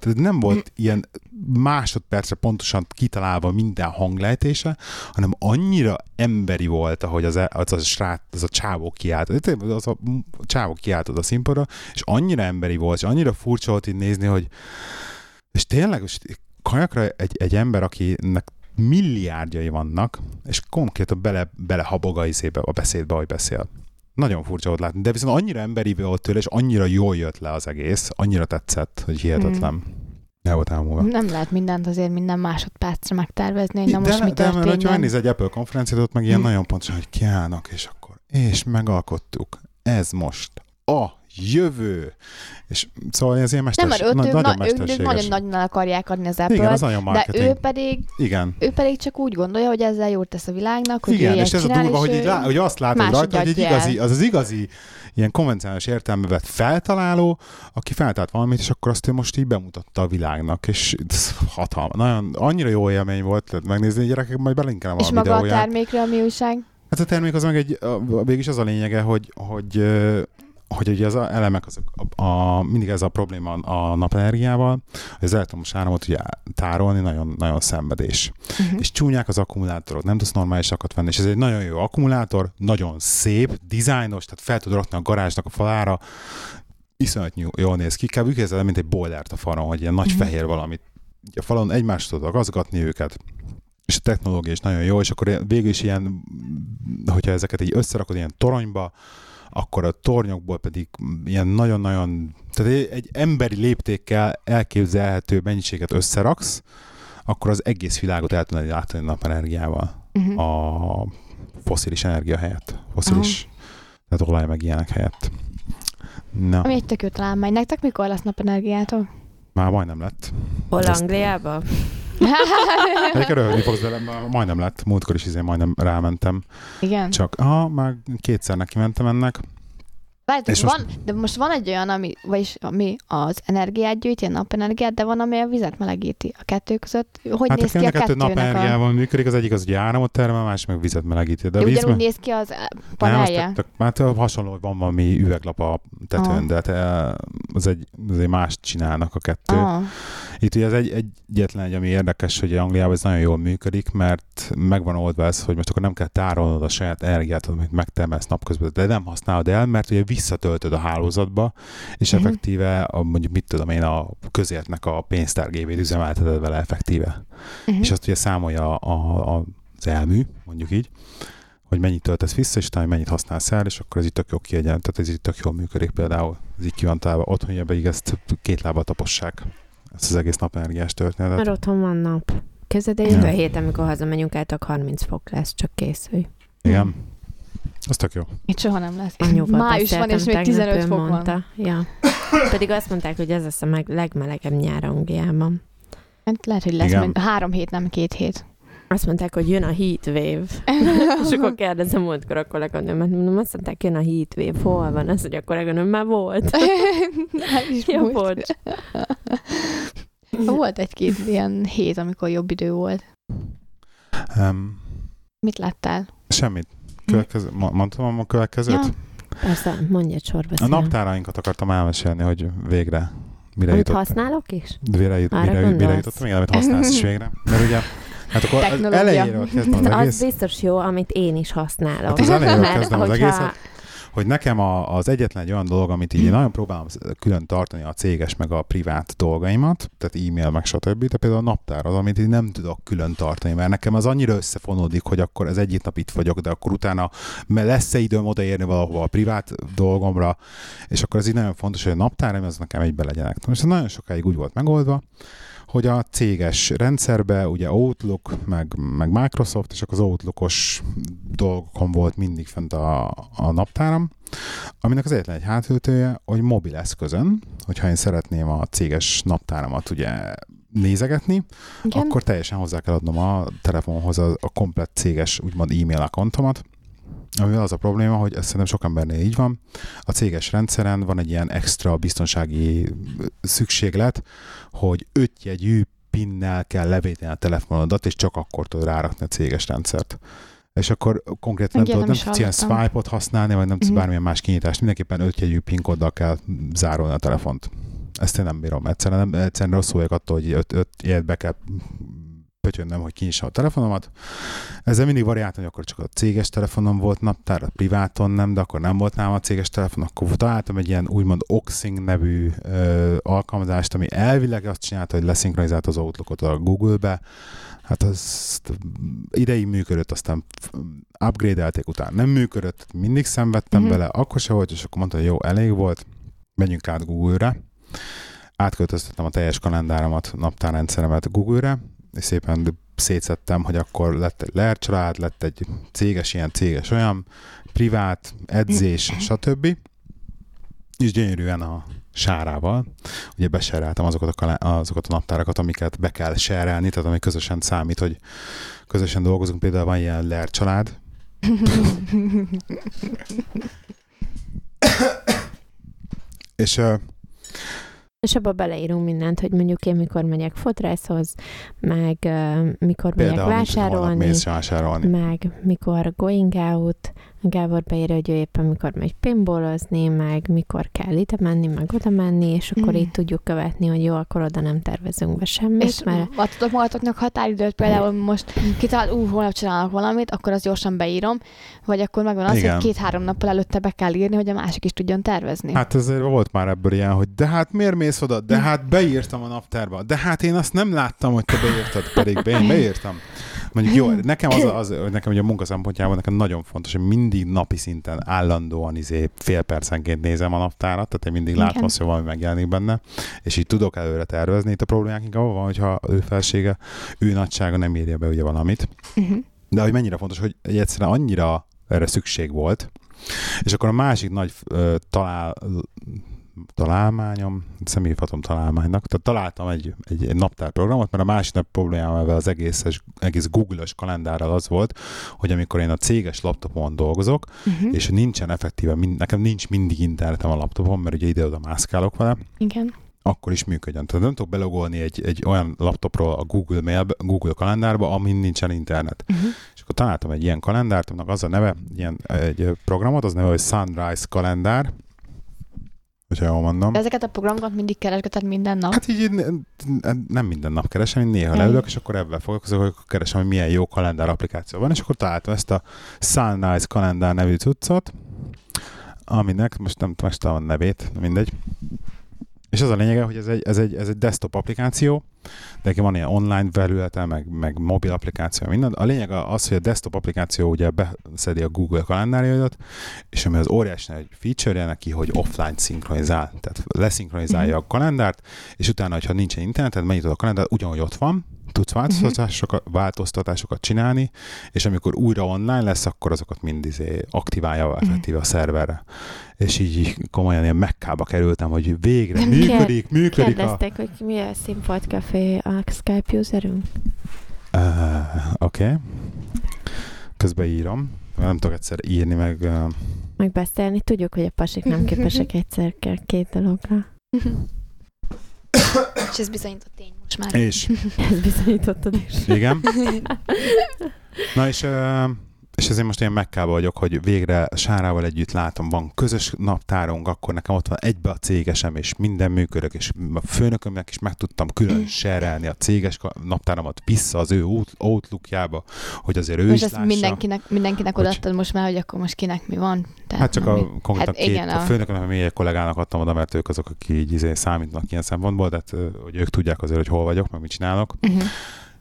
tehát nem volt ilyen másodpercre pontosan kitalálva minden hanglejtése, hanem annyira emberi volt, ahogy az, e- az, a, srát, az a csávó kiáltott, az a csávó kiáltott a színpadra, és annyira emberi volt, és annyira furcsa volt így nézni, hogy és tényleg, kajakra egy, egy ember, akinek milliárdjai vannak, és konkrétan bele, bele habog a, izébe, a beszédbe, ahogy beszél. Nagyon furcsa volt látni, de viszont annyira emberi volt tőle, és annyira jól jött le az egész, annyira tetszett, hogy hihetetlen. Hmm. El volt elmúlva. Nem lehet mindent azért minden másodpercre megtervezni, hogy na most de, mi történjen. De, ha megnéz egy Apple konferenciát, ott meg ilyen hmm. nagyon pontosan, hogy kiállnak, és akkor, és megalkottuk. Ez most a jövő. És szóval ez ilyen mesters, nem, mert na, nagyon na, ők nagyon nagyon akarják adni az apple Igen, az nagyon de ő pedig, Igen. ő pedig csak úgy gondolja, hogy ezzel jót tesz a világnak, hogy Igen, és ez csinál, a durva, hogy, így lá, hogy azt látod rajta, hogy egy igazi, az az igazi ilyen konvencionális értelme vett feltaláló, aki feltalált valamit, és akkor azt ő most így bemutatta a világnak, és ez hatalma. Nagyon, annyira jó élmény volt megnézni, gyerekek, majd belinkelem a És maga a termékre, ami újság? Hát a termék az meg egy, végülis az a lényege, hogy, hogy hogy ugye az elemek, azok, a, a, mindig ez a probléma a napenergiával, hogy az elektromos áramot ugye tárolni nagyon, nagyon szenvedés. Uh-huh. És csúnyák az akkumulátorok, nem tudsz normálisakat venni, és ez egy nagyon jó akkumulátor, nagyon szép, dizájnos, tehát fel tud rakni a garázsnak a falára, iszonyat jól néz ki, kb. úgy mint egy boilert a falon, hogy ilyen nagy uh-huh. fehér valamit. A falon egymást tudod gazgatni őket, és a technológia is nagyon jó, és akkor végül is ilyen, hogyha ezeket így összerakod ilyen toronyba, akkor a tornyokból pedig ilyen nagyon-nagyon, tehát egy emberi léptékkel elképzelhető mennyiséget összeraksz, akkor az egész világot el tudnád látni napenergiával. Uh-huh. A foszilis energia helyett. Foszilis, uh-huh. tehát olaj meg ilyenek helyett. Na. Ami egy tök jó találmány. Nektek mikor lesz napenergiától? Már majdnem lett. Hol Angliába? Egyébként röhögni fogsz velem, majdnem lett, múltkor is izé majdnem rámentem. Igen? Csak, ha, már kétszer neki mentem ennek. Várjátok, és van, most... de most van egy olyan, ami, vagyis ami az energiát gyűjti, a napenergiát, de van, ami a vizet melegíti. A kettő között hogy hát néz ki a kettő napenergiával a... működik, az egyik az ugye áramot termel, a másik meg vizet melegíti. De, de víz ugyanúgy néz ki az panelje? Nem, az hát hasonló, hogy van valami üveglap a tetőn, ah. de hát az egy, az egy más csinálnak a kettő. Ah. Itt ugye az egy, egyetlen egy, ami érdekes, hogy Angliában ez nagyon jól működik, mert megvan oldva ez, hogy most akkor nem kell tárolnod a saját energiát, amit megtermelsz napközben, de nem használod el, mert ugye visszatöltöd a hálózatba, és uh-huh. effektíve, a, mondjuk mit tudom én, a közértnek a pénztárgépét üzemelteted vele effektíve. Uh-huh. És azt ugye számolja a, a, az elmű, mondjuk így, hogy mennyit töltesz vissza, és utána mennyit használsz el, és akkor ez itt tök jó kiegyen, tehát ez itt tök jól működik például. Ez így kivantálva otthon, hogy pedig ezt két lábbal tapossák ezt az egész napenergiás történetet. Mert otthon van nap. Kezded de jövő ja. héten, amikor hazamegyünk, át, 30 fok lesz, csak készülj. Igen. Az tök jó. Itt soha nem lesz. Anyóval Május van, és még 15 fok mondta. van. Ja. Pedig azt mondták, hogy ez lesz a meg, legmelegebb nyár Angliában. Hát lehet, hogy lesz Igen. három hét, nem két hét. Azt mondták, hogy jön a heat wave. és akkor kérdezem múltkor a kolléganőmet, mondom, azt mondták, jön a heat wave. Hol van ez, hogy a kolléganőm már volt? Jó, volt. volt egy-két ilyen hét, amikor jobb idő volt. Um, Mit láttál? Semmit. Következő, mondtam a következőt? Ja. Persze, mondj egy sorba. A naptárainkat akartam elmesélni, hogy végre mire Amit jutott. használok is? Mire, jut, mire, mire jutottam, igen, amit használsz is végre. Mert ugye Hát akkor Technológia. elejéről kezdem az, egész. Az biztos jó, amit én is használok. Hát az elejéről kezdem az egészet hogy nekem a, az egyetlen egy olyan dolog, amit így nagyon próbálom külön tartani a céges meg a privát dolgaimat, tehát e-mail meg stb., de például a naptár az, amit így nem tudok külön tartani, mert nekem az annyira összefonódik, hogy akkor ez egyik nap itt vagyok, de akkor utána lesz-e időm odaérni valahova a privát dolgomra, és akkor ez így nagyon fontos, hogy a naptáraim az nekem egybe legyenek. Most ez nagyon sokáig úgy volt megoldva, hogy a céges rendszerbe ugye Outlook, meg, meg Microsoft, és akkor az Outlookos dolgokon volt mindig fent a, a naptáram, aminek az egyetlen egy hátultője, hogy mobil eszközön, hogyha én szeretném a céges naptáramat ugye nézegetni, Igen. akkor teljesen hozzá kell adnom a telefonhoz a, a komplett céges, úgymond e-mail accountomat, amivel az a probléma, hogy ez szerintem sok embernél így van, a céges rendszeren van egy ilyen extra biztonsági szükséglet, hogy ötjegyű pinnel kell levételni a telefonodat, és csak akkor tudod rárakni a céges rendszert. És akkor konkrétan nem tudod, nem tudsz ilyen swipe-ot használni, vagy nem tudsz Mhm. bármilyen más kinyitást, mindenképpen ötjegyű PIN kóddal kell zárolni a telefont. Ezt én nem bírom. Egyszerűen, nem, egyszerűen rosszul vagyok attól, hogy öt, öt ilyet be kell pötyönnöm, hogy kinyissam a telefonomat. Ezzel mindig variáltam, hogy akkor csak a céges telefonom volt naptár, a priváton nem, de akkor nem volt nálam a céges telefon, akkor találtam egy ilyen úgymond Oxing nevű ö, alkalmazást, ami elvileg azt csinálta, hogy leszinkronizált az Outlookot a Google-be. Hát az ideig működött, aztán upgrade-elték után nem működött, mindig szenvedtem Mhm. uh-huh. bele, akkor se volt, és akkor mondta, hogy jó, elég volt, menjünk át Google-re. Átköltöztettem a teljes kalendáromat, naptárrendszeremet Google-re, és szépen szétszettem, hogy akkor lett egy LER család, lett egy céges, ilyen céges olyan, privát, edzés, stb. És gyönyörűen a sárával, ugye besereltem azokat a, kalá- azokat a naptárakat, amiket be kell serelni, tehát ami közösen számít, hogy közösen dolgozunk, például van ilyen LER család, és És abba beleírunk mindent, hogy mondjuk én mikor megyek fodrászhoz, meg uh, mikor megyek például holnap vásárolni, mész vásárolni. meg mikor going out, Gábor beírja, hogy ő éppen mikor megy pinballozni, meg mikor kell ide menni, meg oda menni, és akkor Mm. így tudjuk követni, hogy jó, akkor oda nem tervezünk be semmit, És mert adtatok magatoknak határidőt, például most kitalált, ú, holnap csinálok valamit, akkor azt gyorsan beírom, vagy akkor megvan az, Igen. hogy két-három nappal előtte be kell írni, hogy a másik is tudjon tervezni. Hát azért volt már ebből ilyen, hogy de hát miért mész oda? De hát beírtam a naptárba. De hát én azt nem láttam, hogy te beírtad, pedig én beírtam. Mondjuk jó, nekem az, az nekem ugye a munka szempontjából nekem nagyon fontos, hogy mindig napi szinten állandóan izé fél percenként nézem a naptárat, tehát én mindig látom azt, hogy valami megjelenik benne, és így tudok előre tervezni. Itt a problémák inkább van, hogyha ő felsége, ő nagysága nem írja be ugye valamit, Uh-huh. de hogy mennyire fontos, hogy egy egyszerűen annyira erre szükség volt, és akkor a másik nagy ö, talál, találmányom, személyfatom találmánynak, tehát találtam egy, egy, egy naptárprogramot, mert a másik nagy problémám ebben az egész, egész Google-ös kalendárral az volt, hogy amikor én a céges laptopon dolgozok, Uh-huh. és nincsen effektíven, mind, nekem nincs mindig internetem a laptopon, mert ugye ide-oda mászkálok vele, Igen. akkor is működjön. Tehát nem tudok belogolni egy, egy olyan laptopról a Google Mailbe, Google kalendárba, amin nincsen internet. Uh-huh. És akkor találtam egy ilyen kalendárt, aminek az a neve, ilyen, egy programot, az neve, hogy Sunrise kalendár, hogyha jól mondom. De ezeket a programokat mindig keresgeted minden nap. Hát így nem minden nap keresem, én néha Ej. leülök, és akkor ebben foglalkozok, hogy keresem, hogy milyen jó kalendár applikáció van, és akkor találtam ezt a Sunrise kalendár nevű cuccot, aminek most nem tudom ezt a nevét, mindegy. És az a lényege, hogy ez egy, ez egy, ez egy desktop applikáció, de neki van ilyen online felülete, meg, meg mobil applikáció, minden. A lényeg az, hogy a desktop applikáció ugye beszedi a Google kalendárjaidat, és ami az óriási nagy feature neki, hogy offline szinkronizál. Tehát leszinkronizálja a kalendárt, és utána, hogyha nincsen interneted, megnyitod a kalendárt, ugyanúgy ott van, tudsz változtatásokat, változtatásokat csinálni, és amikor újra online lesz, akkor azokat mind izé aktiválja effektíve a szerverre. És így komolyan ilyen mekkába kerültem, hogy végre működik, működik a... kérdezték, hogy mi a Színfolt Café a Skype userünk. Uh, Oké. Okay. Közben írom. Nem tudok egyszer írni, meg... Uh, Megbeszélni. Tudjuk, hogy a pasik nem képesek egyszer két dologra. És ez bizonyított tény most már. és Ezt bizonyítottad is. Igen. Na és, és ezért most ilyen megkába vagyok, hogy végre Sárával együtt látom, van közös naptárunk, akkor nekem ott van egybe a cégesem, és minden működök, és a főnökömnek is meg tudtam külön serelni a céges naptáramat vissza az ő out- Outlookjába, hogy azért ő Most is ezt lássa. mindenkinek, mindenkinek Hogy- odaadtad most már, hogy akkor most kinek mi van. Tehát Hát csak nem a, konkrétan Hát két, igen, a a- főnökömnek, még egy kollégának adtam oda, mert ők azok, akik így izé számítnak ilyen szempontból, tehát hogy ők tudják azért, hogy hol vagyok, meg mit csinálok. Uh-huh.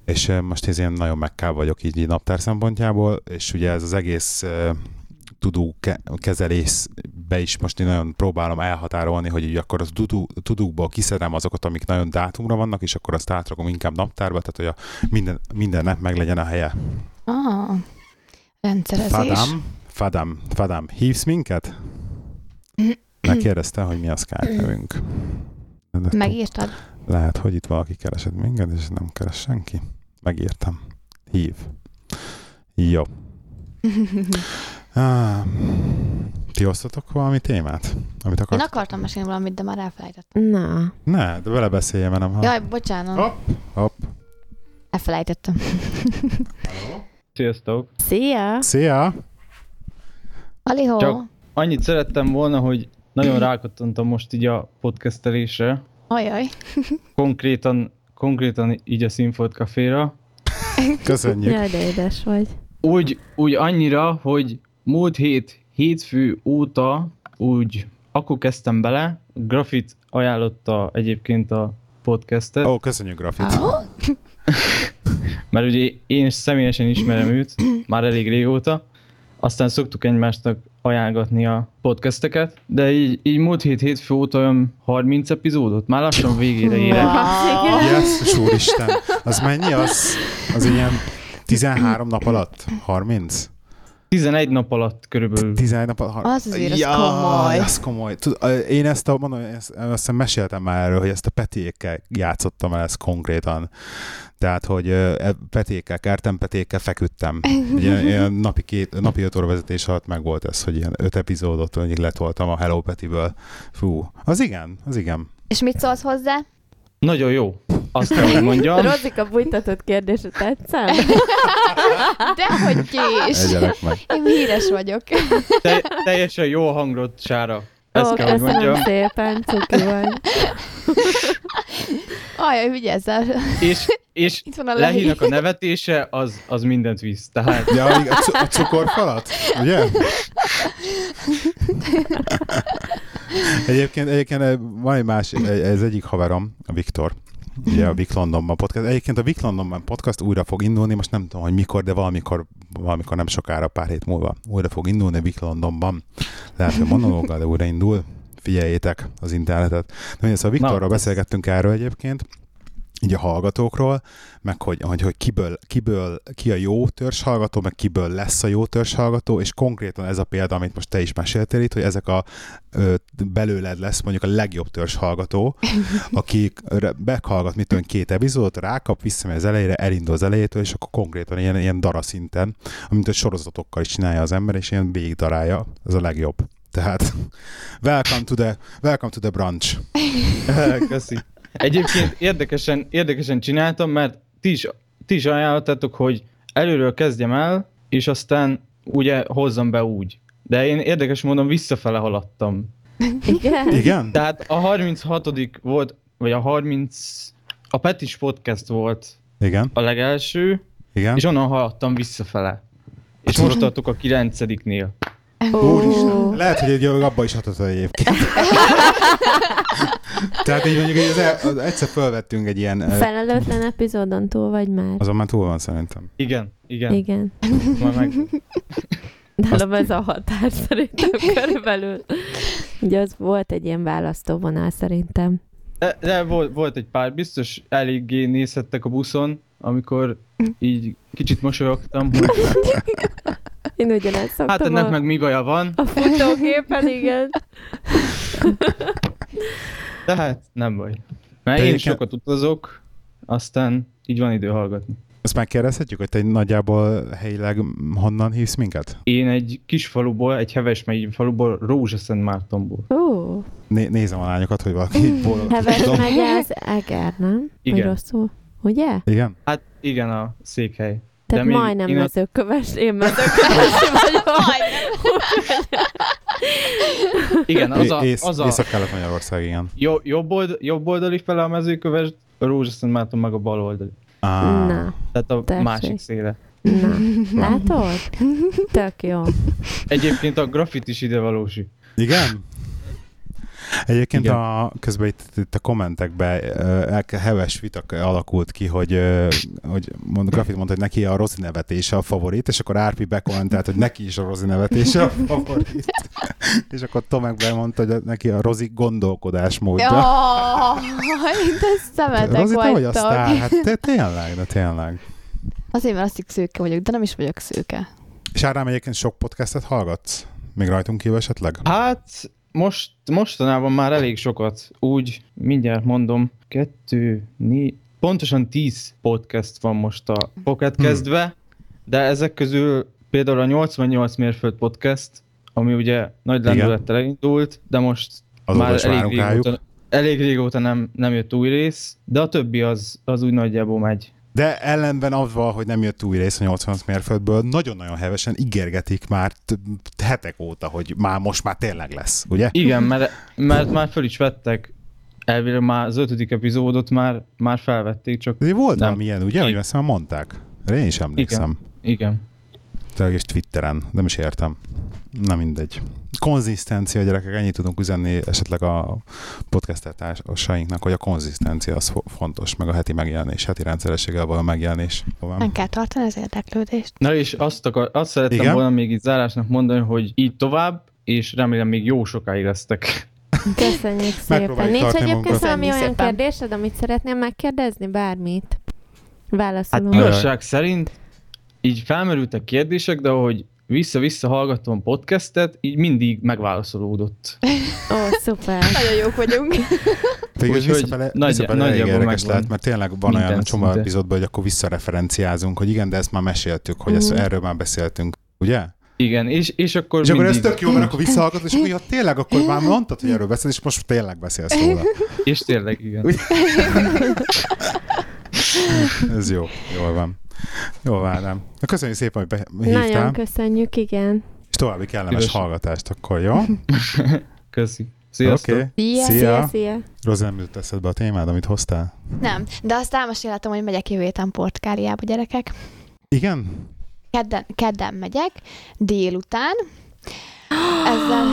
És most ez ilyen nagyon megká vagyok így, naptár szempontjából, és ugye ez az egész tudó ke- kezelésbe is most én nagyon próbálom elhatárolni, hogy így akkor az tudó, tudókból kiszedem azokat, amik nagyon dátumra vannak, és akkor azt átrakom inkább naptárba, tehát hogy a minden, mindennek meg legyen a helye. Ah, rendszerezés. Fadam, Fadam, Fadam, hívsz minket? Megkérdezte, hogy mi a Skype nevünk. Megírtad? Lehet, hogy itt valaki keresett minket, és nem keres senki. Megírtam. Hív. Jó. Ah, ti osztatok valami témát? Amit Én akart? akartam mesélni valamit, de már elfelejtettem. Na, Ne, de vele beszéljem, nem Jaj, bocsánat. Hopp. Hopp. Elfelejtettem. Sziasztok! szia! Szia! Alihó. Csak- Annyit szerettem volna, hogy nagyon rákattantam most így a podcastelésre, Ajaj. konkrétan, konkrétan így a Színfolt Caféra. Köszönjük. Jaj, de édes vagy. Úgy, úgy annyira, hogy múlt hét, hétfő óta úgy akkor kezdtem bele, Grafit ajánlotta egyébként a podcastet, Ó, köszönjük, Grafit. Mert ugye én személyesen ismerem őt, már elég régóta, aztán szoktuk egymásnak ajánlgatni a podcasteket, de így, így múlt hét hétfő óta olyan 30 epizódot, már lassan végére érek. Wow. Jézus úristen. Az mennyi? Az, az ilyen 13 nap alatt? 30? 11 nap alatt körülbelül. 11 nap alatt? Az azért, az komoly. Az komoly. Tud, én ezt a, mondom, ezt, azt hiszem meséltem már erről, hogy ezt a petékkel játszottam el ezt konkrétan. Tehát, hogy ö, petékkel, kertempetékkel feküdtem. Egy Ilyen, ilyen napi, két, napi öt óra vezetés alatt meg volt ez, hogy ilyen öt epizódot mondjuk letoltam a Hello Petiből. Fú, az igen, az igen. És mit szólsz hozzá? Nagyon jó. Azt kell, hogy mondjam. Rozika bújtatott kérdése tetszem? Dehogy. Egyelek meg. Én híres vagyok. Te, teljesen jó a hangod, Sára. Ezt Ó, kell, hogy mondjam. szépen, cuki vagy. Ajaj, vigyázzál. És, és Itt van a lehi. Lehinak a nevetése, az, az mindent visz. Tehát Ja, a, cu- a cukorfalat, ugye? Egyébként, egyébként eh, van egy más, ez egyik haverom, a Viktor, ugye a Vic Londonban podcast. Egyébként a Vic Londonban podcast újra fog indulni, most nem tudom, hogy mikor, de valamikor, valamikor nem sokára, pár hét múlva újra fog indulni a Vic Londonban. Lehet, hogy monológgal, de újra indul. Figyeljétek az internetet. De szóval Viktorral Na, beszélgettünk erről egyébként, így a hallgatókról, meg hogy, hogy, hogy kiből, kiből, ki a jó törzshallgató, meg kiből lesz a jó törzshallgató, és konkrétan ez a példa, amit most te is meséltél itt, hogy ezek a ö, belőled lesz mondjuk a legjobb törzshallgató, aki meghallgat mit tudom, két epizódot, rákap, visszamegy az elejére, elindul az elejétől, és akkor konkrétan ilyen, ilyen dara szinten, amit a sorozatokkal is csinálja az ember, és ilyen végig darálja, ez a legjobb. Tehát welcome to the, welcome to the brunch. Köszi. Egyébként érdekesen, érdekesen csináltam, mert ti is, ti is ajánlottátok, hogy előről kezdjem el, és aztán ugye hozzam be úgy. De én érdekes módon visszafele haladtam. Igen? Igen? Tehát a 36. volt, vagy a 30... A Petis Podcast volt Igen? a legelső, Igen? és onnan haladtam visszafele. És most tartok a 9-nél. Úristen, lehet, hogy egy abba is hatod egyébként. Tehát így mondjuk, hogy az, el, az egyszer felvettünk egy ilyen... Felelőtlen epizódon túl vagy már? Azon már túl van szerintem. Igen, igen. Igen. Már meg... Nálam ez a határ szerintem körülbelül. Ugye az volt egy ilyen választóvonal szerintem. De, de volt, volt egy pár, biztos eléggé nézhettek a buszon, amikor így kicsit mosolyogtam, hogy Én ugyanezt szoktam hát ennek a, meg mi baja van, a futógépen, igen. de hát nem baj. Mert én egyébként- sokat utazok, aztán így van idő hallgatni. Ezt megkérdezhetjük, hogy te nagyjából helyileg honnan hívsz minket? Én egy kis faluból, egy heves megyei faluból, Rózsaszent Mártonból. Ó, Né- nézem a lányokat, hogy valaki boldog. Heves megye az Eger, nem? Vagy Igen. rosszul? Ugye? Igen? Hát igen, a székhely. Tehát még majdnem én mezőköves, én mezőkövesi vagyok. Igen, az a, Ész- az a Észak-Kelet-Magyarország, igen. jobb, jobb, old, jobb oldali fele a mezőköves, a Rózsaszent Márton meg a bal oldali. Á, Na, Tehát a Tessék. másik széle. na. Látod? Tök jó. Egyébként a grafit is ide valósi. Igen? Egyébként Igen. a, közben itt, itt a kommentekben uh, heves vitak alakult ki, hogy, uh, hogy mond, Grafit mondta, hogy neki a Rozi nevetése a favorit, és akkor Árpi bekommentelt, hogy neki is a Rozi nevetése a favorit. és akkor Tomek bemondta, hogy neki a Rozi gondolkodásmódja. Jaj, de szemetek Rozi, te vagy a sztár, hát te, tényleg, de tényleg. Azért, mert azt hiszik szőke vagyok, de nem is vagyok szőke. És Ádám egyébként sok podcastet hallgatsz? Még rajtunk kívül esetleg? Hát most, mostanában már elég sokat, úgy mindjárt mondom, kettő, négy, pontosan tíz podcast van most a Pocket Hmm. kezdve, de ezek közül például a 88 mérföld podcast, ami ugye nagy lendülettel elindult, de most Azóta már elég rájuk. régóta, elég régóta nem, nem jött új rész, de a többi az, az úgy nagyjából megy. De ellenben avval, hogy nem jött új rész a 80 mérföldből, nagyon-nagyon hevesen ígérgetik már hetek óta, hogy már most már tényleg lesz, ugye? Igen, mert, mert már föl is vettek, elvileg már az ötödik epizódot már, már felvették, csak De volt Nem. ilyen, ugye, hogy ezt már mondták? Én is emlékszem. igen. Tényleg is Twitteren, nem is értem. Na mindegy. Konzisztencia, gyerekek, ennyit tudunk üzenni esetleg a podcaster társainknak, hogy a konzisztencia az fo- fontos, meg a heti megjelenés, heti rendszerességgel való megjelenés. Nem kell tartani az érdeklődést. Na és azt, akar, azt szerettem Igen? Volna még itt zárásnak mondani, hogy így tovább, és remélem még jó sokáig lesztek. Köszönjük szépen. Nincs egyébként valami olyan szépen. kérdésed, amit szeretnél megkérdezni? Bármit? Hát Válaszolunk. Jaj. igazság szerint így felmerültek kérdések, de ahogy vissza-vissza hallgattam a podcastet, így mindig megválaszolódott. Ó, szuper. Nagyon jók vagyunk. Úgyhogy visszafele, nagy- visszafele nagyjából érdekes lehet, mert tényleg van olyan minden csomó szinte. epizódban, hogy akkor visszareferenciázunk, hogy igen, de ezt már meséltük, hogy ezt, Mhm. erről már beszéltünk, ugye? Igen, és, és akkor És akkor mindig, ez tök jó, mert akkor visszahallgatod, és akkor ja, tényleg, akkor már mondtad, hogy erről beszélsz, és most tényleg beszélsz róla. és tényleg igen. Ez jó, jól van. Jól van, Ádám. Na, köszönjük szépen, hogy behívtál, Nagyon köszönjük, igen. és további kellemes Szívesen. hallgatást akkor, jó? Köszi. Sziasztok. Oké. Szia. Szia. Szia, szia. Rozi, nem jutott eszedbe a témád, amit hoztál? Nem, de azt elmeséltem, hogy megyek jövő héten Portkáriába, gyerekek. Igen? Kedden, kedden megyek, délután. Ezzel...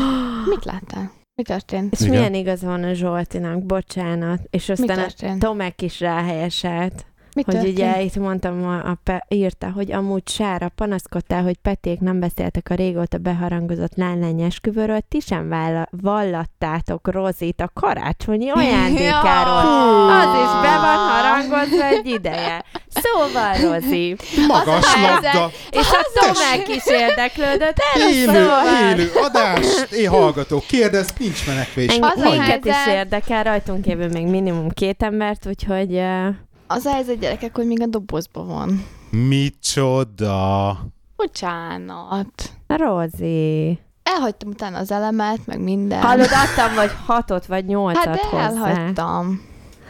Mit láttál? Mi történt? És Igen. milyen igaz van a Zsoltinak, bocsánat. És aztán a? Tomek is ráhelyeselt. Mi Hogy történt? ugye itt mondtam, a, a Pe, írta, hogy amúgy Sára panaszkodtál, hogy Peték nem beszéltek a régóta beharangozott lánylány esküvőről, ti sem válla, vallattátok Rozit a karácsonyi ajándékáról. Az is be van harangozva egy ideje. Szóval, Rozi. Magas a helyzet. labda, És a Tomek is érdeklődött. élő, Szóval. élő adás, én hallgató, kérdez, nincs menekvés. Engem, Az minket is érdekel, rajtunk kívül még minimum két embert, úgyhogy uh, Az a helyzet, gyerekek, hogy még a dobozban van. Micsoda. Bocsánat. Rozi. Elhagytam utána az elemet, meg minden. Hallod, adtam vagy hatot vagy nyolcat Hát de hozzá. elhagytam.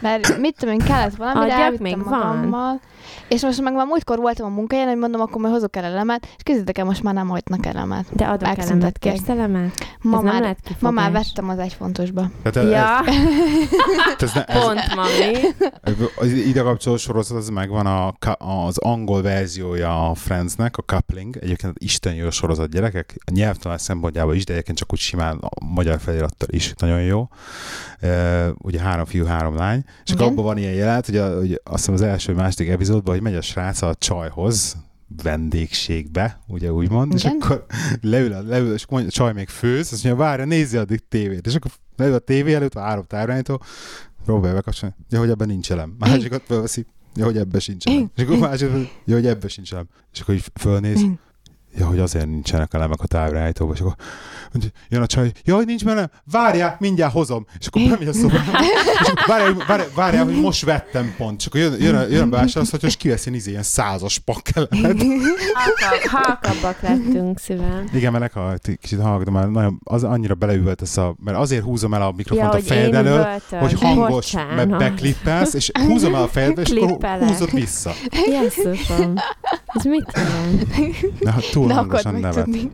Mert mit tudom én, kellett valamire, Adjak, elvittem még van? És most meg már múltkor voltam a munkahelyen, hogy mondom, akkor majd hozok el elemet, és képzeljétek el, most már nem hagynak elemet. De adok elemet, kérsz elemet? Ma Ez nem már, lehet ma már vettem az egyfontosba. Tehát Ja, ez, ez, ez, pont, mami. az ide kapcsoló sorozat, az megvan a, az angol verziója a Friendsnek, a Coupling. Egyébként Isten jó sorozat gyerekek. A nyelvtanás szempontjából is, de egyébként csak úgy simán a magyar felirattal is nagyon jó. Uh, ugye három fiú, három lány. És akkor abban van ilyen jelenet, hogy, a, hogy azt hiszem az első, második epizódban, hogy megy a srác a csajhoz, vendégségbe, ugye úgymond, és Igen. akkor leül, a- leül, és mondja, a csaj még főz, azt mondja, várja, nézze addig tévét, és akkor leül a tévé előtt, a három távirányító, Robert bekapcsolja, ja, hogy ebben nincs elem. Másikat fölveszi, ja, hogy ebben sincs elem. És akkor másik, ja, hogy ebben sincs elem. És akkor így fölnéz, ja, hogy azért nincsenek elemek a távirányítóban, és akkor jön a csaj, ja, hogy nincs benne, várjál, mindjárt hozom. És akkor bemegy a szobába, és akkor várjál, várjál, várjál, hogy most vettem pont. És akkor jön, jön, a- jön a bevásárló, és kivesz ilyen, izé, ilyen százas pak elemet. Halkabb- Halkabbak lettünk szívem. Igen, mert meghalt, kicsit hallgatom, már nagyon, az annyira beleüvölt ez a, mert azért húzom el a mikrofont a fejed elől, üvöltök. hogy hangos, Bocsánat. mert beklippelsz, és húzom el a fejedbe, és akkor húzod vissza. Jesszusom. Ez mit? Na, hát túl Ne hangosan nevet. megtudni.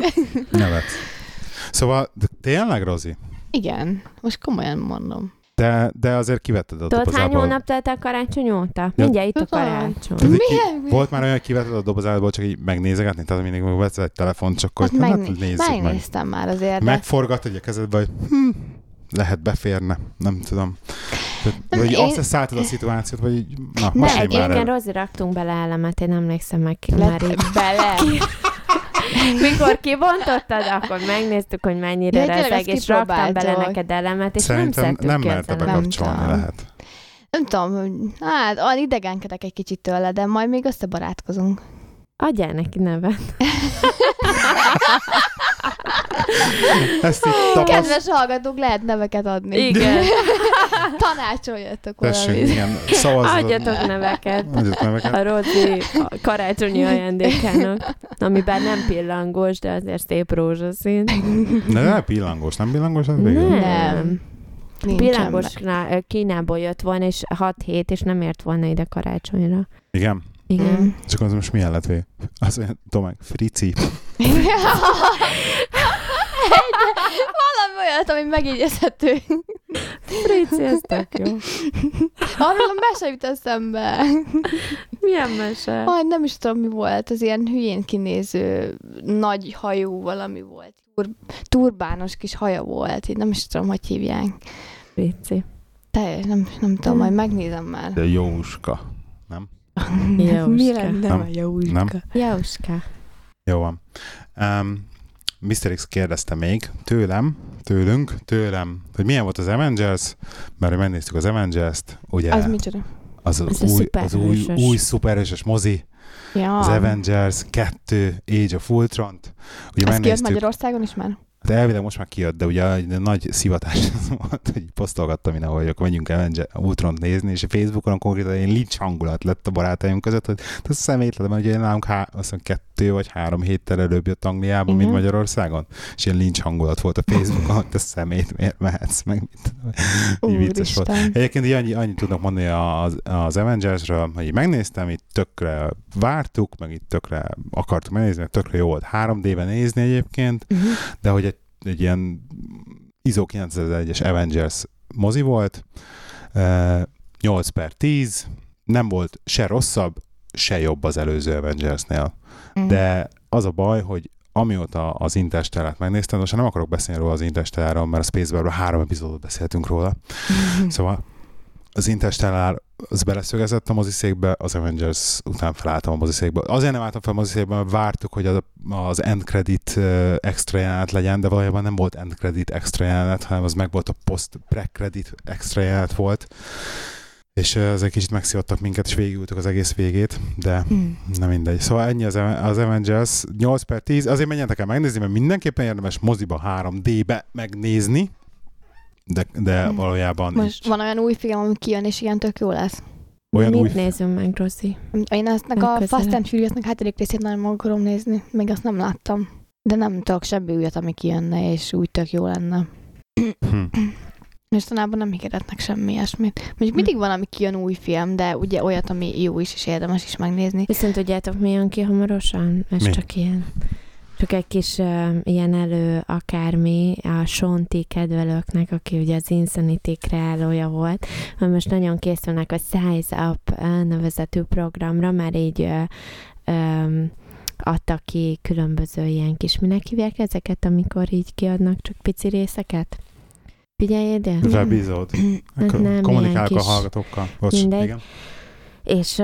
nevet. Szóval, de tényleg, Rozi? Igen, most komolyan mondom. De, de azért kivetted a Tudod, hány dobozából. hónap telt a karácsony óta? Mindjárt itt a karácsony. Tehát, hogy ki, volt már olyan, hogy kivetted a dobozából, csak így megnézegetni, tehát mindig vesz egy telefont, csak Azt hát, megné- nézzük meg. megnéztem már azért, Megforgat egy a kezedbe, hogy hm, lehet beférne, nem tudom. Tehát, vagy Én- azt eszáltad a szituációt, vagy így, na, Ne, Egyébként. Rozi raktunk bele elemet, én emlékszem meg Le- már így. bele. Mikor kibontottad, akkor megnéztük, hogy mennyire Ja, rezeg, és raktam bele neked elemet, és Szerintem nem szedtük nem merte bekapcsolni, Nem tudom. lehet. Nem tudom, hát olyan idegenkedek egy kicsit tőle, de majd még összebarátkozunk. Adjál neki nevet. Ezt itt tapaszt... Kedves hallgatók, lehet neveket adni. Igen. Tanácsoljatok Tessék, valamit. igen, szavazzat. Adjatok neveket. Adjatok neveket. A Rozi a karácsonyi ajándékának, ami bár nem pillangós, de azért szép rózsaszín. De nem pillangós, nem pillangós az végül? Nem. Meg. Pillangos Kínából jött volna, és 6 hét, és nem ért volna ide karácsonyra. Igen. Igen. Mm. Csak az most milyen lett végül? Az olyan, Tomek, frici. Valami olyat, ami megjegyezhető. Frici, ez tök jó. Arról a mese jut eszembe. Milyen mese? Aj, nem is tudom, mi volt. Az ilyen hülyén kinéző nagy hajú valami volt. Tur- turbános kis haja volt. Én nem is tudom, hogy hívják. Frici. Te, nem, nem tudom, majd megnézem már. De Jóska. Jóska. Mi lenne Nem. a Jóska? Nem? Jóska. Jó van. Um, Mr. X kérdezte még tőlem, tőlünk, tőlem, hogy milyen volt az Avengers, mert megnéztük az Avengers-t, ugye Az micsoda? az, az, új, az új, új szuperhősös mozi, Ja. az Avengers 2, Age of Ultron-t. Ugye Ez kijött Magyarországon is már? Hát elvileg most már kijött, de ugye egy nagy szivatás volt, hogy posztolgattam minden, hogy akkor menjünk Avenger ultron nézni, és a Facebookon konkrétan ilyen lincs hangulat lett a barátaim között, hogy ez szemétlen, mert ugye nálunk há, azt hiszem kettő vagy három héttel előbb jött Angliában, mint Igen. Magyarországon, és ilyen lincs hangulat volt a Facebookon, hogy te szemét, miért mehetsz meg, mit tudom, vicces volt. Úristen. Egyébként így annyi, annyit tudnak mondani az, az Avengers-ről, hogy így megnéztem, itt tökre vártuk, meg itt tökre akartuk megnézni, meg tökre jó volt 3D-ben nézni egyébként, Mhm. de hogy egy, ilyen ISO 9001-es Avengers mozi volt, eh, 8 per 10, nem volt se rosszabb, se jobb az előző Avengersnél. Mhm. De az a baj, hogy amióta az Interstellát megnéztem, most nem akarok beszélni róla az Interstelláról, mert a Spacebarről három epizódot beszéltünk róla. Szóval az Interstellar az beleszögezett a moziszékbe, az Avengers után felálltam a moziszékbe. Azért nem álltam fel a moziszékbe, mert vártuk, hogy az, az end credit extra jelenet legyen, de valójában nem volt end credit extra jelenet, hanem az meg volt a post pre-credit extra jelenet volt. És uh, ezek kicsit megszívottak minket, és végigültük az egész végét, de Mm. nem mindegy. Szóval ennyi az, az Avengers 8 per 10. Azért menjetek el megnézni, mert mindenképpen érdemes moziba 3D-be megnézni, de, de Hmm. valójában Most Most van olyan új film, ami kijön, és ilyen tök jó lesz. olyan Mit új... nézzünk meg, Rozi? Én eztnek a. Fast and Furious-nak hetedik részét nagyon akarom nézni. Még azt nem láttam. De nem tudok semmi újat, ami kijönne, és úgy tök jó lenne. Hm. Mostanában nem hirdetnek semmi ilyesmit. Mondjuk mindig van, ami kijön új film, de ugye olyat, ami jó is, és érdemes is megnézni. Viszont tudjátok, mi jön ki hamarosan? Ez Mi? csak ilyen csak egy kis uh, ilyen elő akármi a Sonti kedvelőknek, aki ugye az Insanity kreálója volt, hogy most nagyon készülnek a Size Up uh, nevezetű programra, már így uh, um, adtak ki különböző ilyen kis, minek hívják ezeket, amikor így kiadnak csak pici részeket? Figyelj ide! Webizód. Nem, ilyen Kommunikálok a hallgatókkal. Bocs, mindegy. igen. És,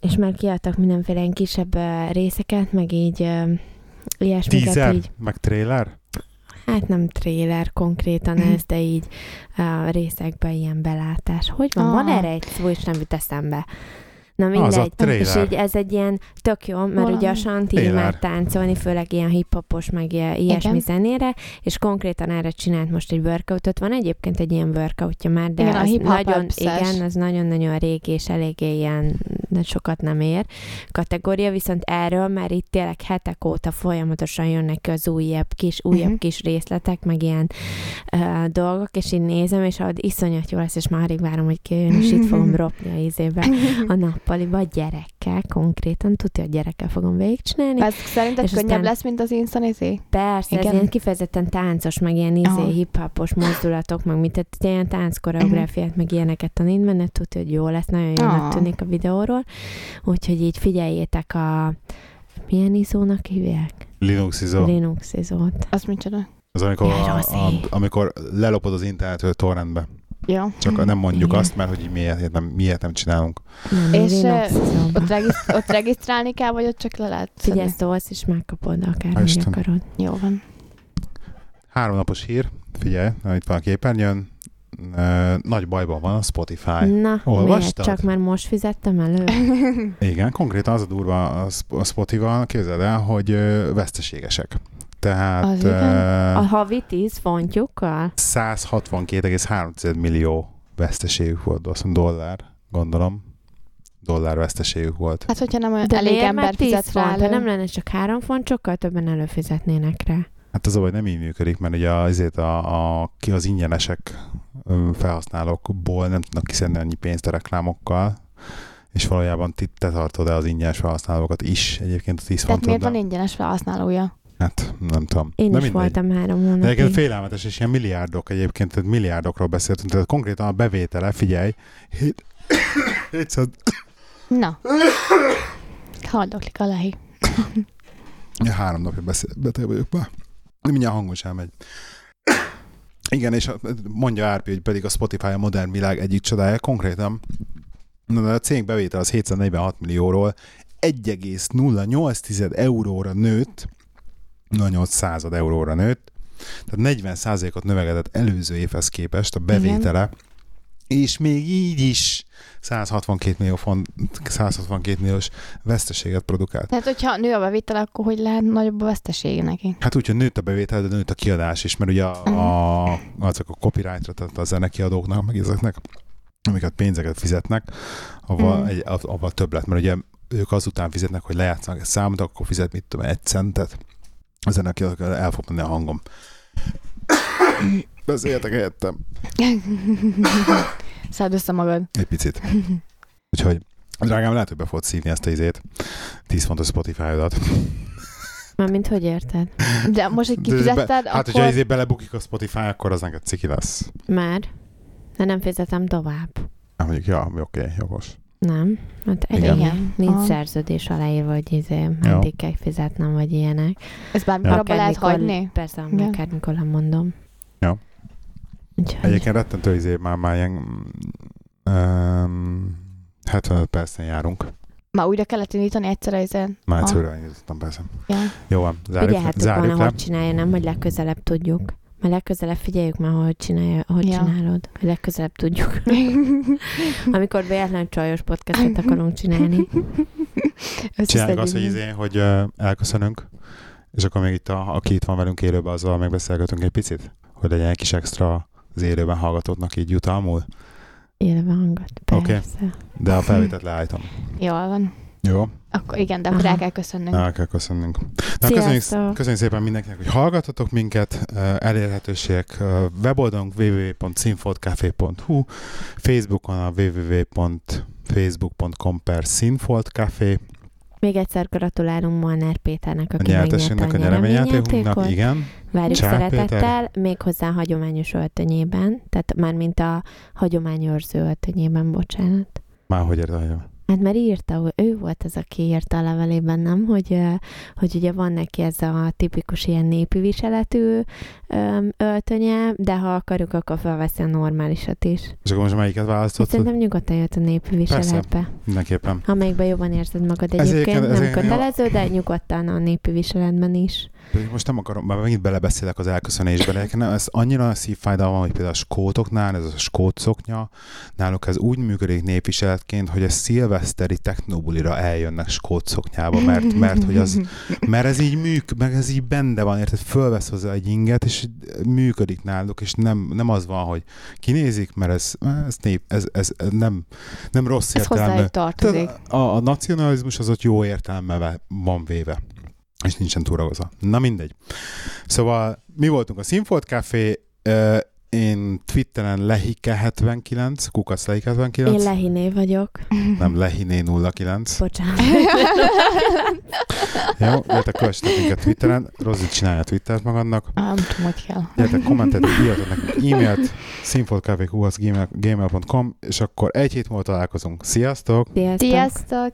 és már kiadtak mindenféle kisebb részeket, meg így ilyesmiket Teaser, így. meg trailer. Hát nem tréler konkrétan Mhm. ez, de így a részekben ilyen belátás. Hogy van? Van Ah. erre egy szó, és nem jut eszembe. Na Az a mindegy. trailer. és így ez egy ilyen tök jó, mert Valami. ugye a Santi már táncolni, főleg ilyen hiphopos, meg ilyesmi Igen. zenére, és konkrétan erre csinált most egy workoutot. Van egyébként egy ilyen workoutja már, de Igen, a az hip-hop nagyon, igen, az nagyon-nagyon régi, és eléggé ilyen de sokat nem ér kategória, viszont erről már itt tényleg hetek óta folyamatosan jönnek ki az újabb kis, újabb Mhm. kis részletek, meg ilyen uh, dolgok, és így nézem, és ahogy iszonyat jó lesz, és már alig várom, hogy kijön, és itt fogom ropni a izébe a nappaliba gyerekkel konkrétan, tudja, hogy gyerekkel fogom végigcsinálni. Ez szerinted könnyebb aztán- lesz, mint az Insanity? Persze, ez Igen. ilyen kifejezetten táncos, meg ilyen izé, Aha. hip-hopos mozdulatok, meg mit, tehát ilyen tánc koreográfiát, meg ilyeneket tanít benne, tudja, hogy jó lesz, nagyon jónak Ah. tűnik a videóról. Úgyhogy így figyeljétek a milyen izónak hívják? Linux izó. Linux izót. Az micsoda? Az amikor, Ja, a, a, amikor lelopod az internetről torrentbe. Ja. Csak nem mondjuk Igen. azt, mert hogy miért nem, miért nem csinálunk. Nem, És, izóba. Ott, regiszt- ott regisztrálni kell, vagy ott csak le lehet Figyelj, szólsz, és megkapod Hál' akár, hogy Isten. akarod. Jó van. Három napos hír, figyelj, itt van a képernyőn. Ö, Nagy bajban van a Spotify. Na, Olvastad? miért? Csak már most fizettem elő? Igen, konkrétan az a durva a Sp- a Spotify-val, képzeld el, hogy ö, veszteségesek. Tehát Az igen. A uh, havi 10 fontjukkal? 162,3 millió veszteségük volt, azt mondom, dollár, gondolom. Dollár veszteségük volt. Hát, hogyha nem olyan De elég ember már 10 fizet rá? Ha nem lenne csak 3 font, sokkal többen előfizetnének rá. Hát az a baj, nem így működik, mert ugye azért a, a, ki az ingyenesek felhasználókból nem tudnak kiszedni annyi pénzt a reklámokkal, és valójában ti- te tartod el az ingyenes felhasználókat is egyébként a 10 Tehát miért van ingyenes felhasználója? Hát nem tudom. Én De is mindegy. voltam három De egyébként hónapig. félelmetes, és ilyen milliárdok egyébként, tehát milliárdokról beszéltünk, tehát konkrétan a bevétele, figyelj, hét- 700, Na. Haldoklik a lehi. három napja beszél, beteg vagyok már. Mindjárt hangom sem megy. Igen, és mondja Árpi, hogy pedig a Spotify a modern világ egyik csodája, konkrétan a cég bevétel az 746 millióról 1,08 euróra nőtt, 08 század euróra nőtt, tehát 40 ot növekedett előző évhez képest a bevétele, és még így is 162 millió font, 162 milliós veszteséget produkált. Tehát, hogyha nő a bevétel, akkor hogy lehet nagyobb a vesztesége neki? Hát úgy, hogy nőtt a bevétel, de nőtt a kiadás is, mert ugye a, a, azok a copyrightra, tehát a zenekiadóknak, meg ezeknek, amiket pénzeket fizetnek, avval, Mm. egy, av- avval több lett, mert ugye ők azután fizetnek, hogy lejátszanak egy számot, akkor fizet, mit tudom, egy centet. A zenekiadók el fog menni a hangom. Beszéljetek helyettem. Szedd össze magad. Egy picit. Úgyhogy, drágám, lehet, hogy be fogod szívni ezt a izét. 10 fontos Spotify-odat. Mármint hogy érted? De most, hogy De be- kifizetted, Hát, akkor... hogyha izé belebukik a Spotify, akkor az neked ciki lesz. Már? De nem fizetem tovább. Hát mondjuk, ja, oké, okay, jogos. Nem? Hát Igen. igen. Nincs Aha. szerződés aláírva, hogy izé, meddig kell fizetnem, vagy ilyenek. Ezt bármikor abba lehet hagyni? Persze, Igen. akármikor lemondom. Ja. Úgyhogy Egyébként rettentő izé már, már ilyen um, 75 percen járunk. Már újra kellett indítani egyszerre ezen. Már egyszerűen indítottam persze. Ja. Jó van, zárjuk, le, figyelhettek zárjuk volna, le. hogy csinálja, nem, hogy legközelebb tudjuk. Mert legközelebb figyeljük már, hogy, csinálja, hogy Ja. csinálod. Hogy legközelebb tudjuk. Amikor véletlen csajos podcastot akarunk csinálni. Csináljuk azt, hogy, izé, hogy uh, elköszönünk, és akkor még itt, a, aki itt van velünk élőben, azzal megbeszélgetünk egy picit, hogy legyen egy kis extra az élőben hallgatóknak így jutalmul, Élve hangot. Persze. de a felvételt leállítom. Jól van. Jó? Akkor igen, de akkor Aha. el kell köszönnünk. El kell köszönnünk. Na, köszönjük, köszönjük szépen mindenkinek, hogy hallgatotok minket. Elérhetőségek weboldalunk www.sinfoldcafé.hu Facebookon a www.facebook.com per Sinfoldcafé Még egyszer gratulálunk Molnár Péternek, a aki nyertesünknek, a nyereményjátékunknak. Igen. Várjuk Csák szeretettel, még hozzá hagyományos öltönyében, tehát már mint a hagyományőrző öltönyében, bocsánat. Már hogy érted? Hát mert írta, ő volt az, aki írta a levelében, nem? Hogy, hogy ugye van neki ez a tipikus ilyen népi viseletű öltönye, de ha akarjuk, akkor felveszi a normálisat is. És akkor most melyiket választottad? szerintem nyugodtan jött a népi viseletbe. Mindenképpen. Amelyikben jobban érzed magad Ez egyébként, ez nem kötelező, de nyugodtan a népi viseletben is. Most nem akarom, már megint belebeszélek az elköszönésbe, de nekem ez annyira szívfájdalma, hogy például a skótoknál, ez a skót szoknya, náluk ez úgy működik népviseletként, hogy a szilveszteri technobulira eljönnek skót szoknyába, mert, mert, hogy az, mert ez így műk, meg ez így benne van, érted, fölvesz hozzá egy inget, és működik náluk, és nem, nem az van, hogy kinézik, mert ez, ez, nép, ez, ez nem, nem rossz Ez tartozik. A, a nacionalizmus az ott jó értelemben van véve, és nincsen túragozva. Na mindegy. Szóval mi voltunk a Sinfold Café, én Twitteren lehike79, kukac lehike79, Én Lehiné vagyok. nem lehiné 09. Bocsánat. Jó, gyertek, kövessetek minket Twitteren, Rozi csinálja Twittert magadnak. Nem tudom, hogy kell. Gyertek, kommentet, írjatok nekünk e-mailt, sinfoldcafé.gmail.com, és akkor egy hét múlva találkozunk. Sziasztok! Sziasztok! Sziasztok!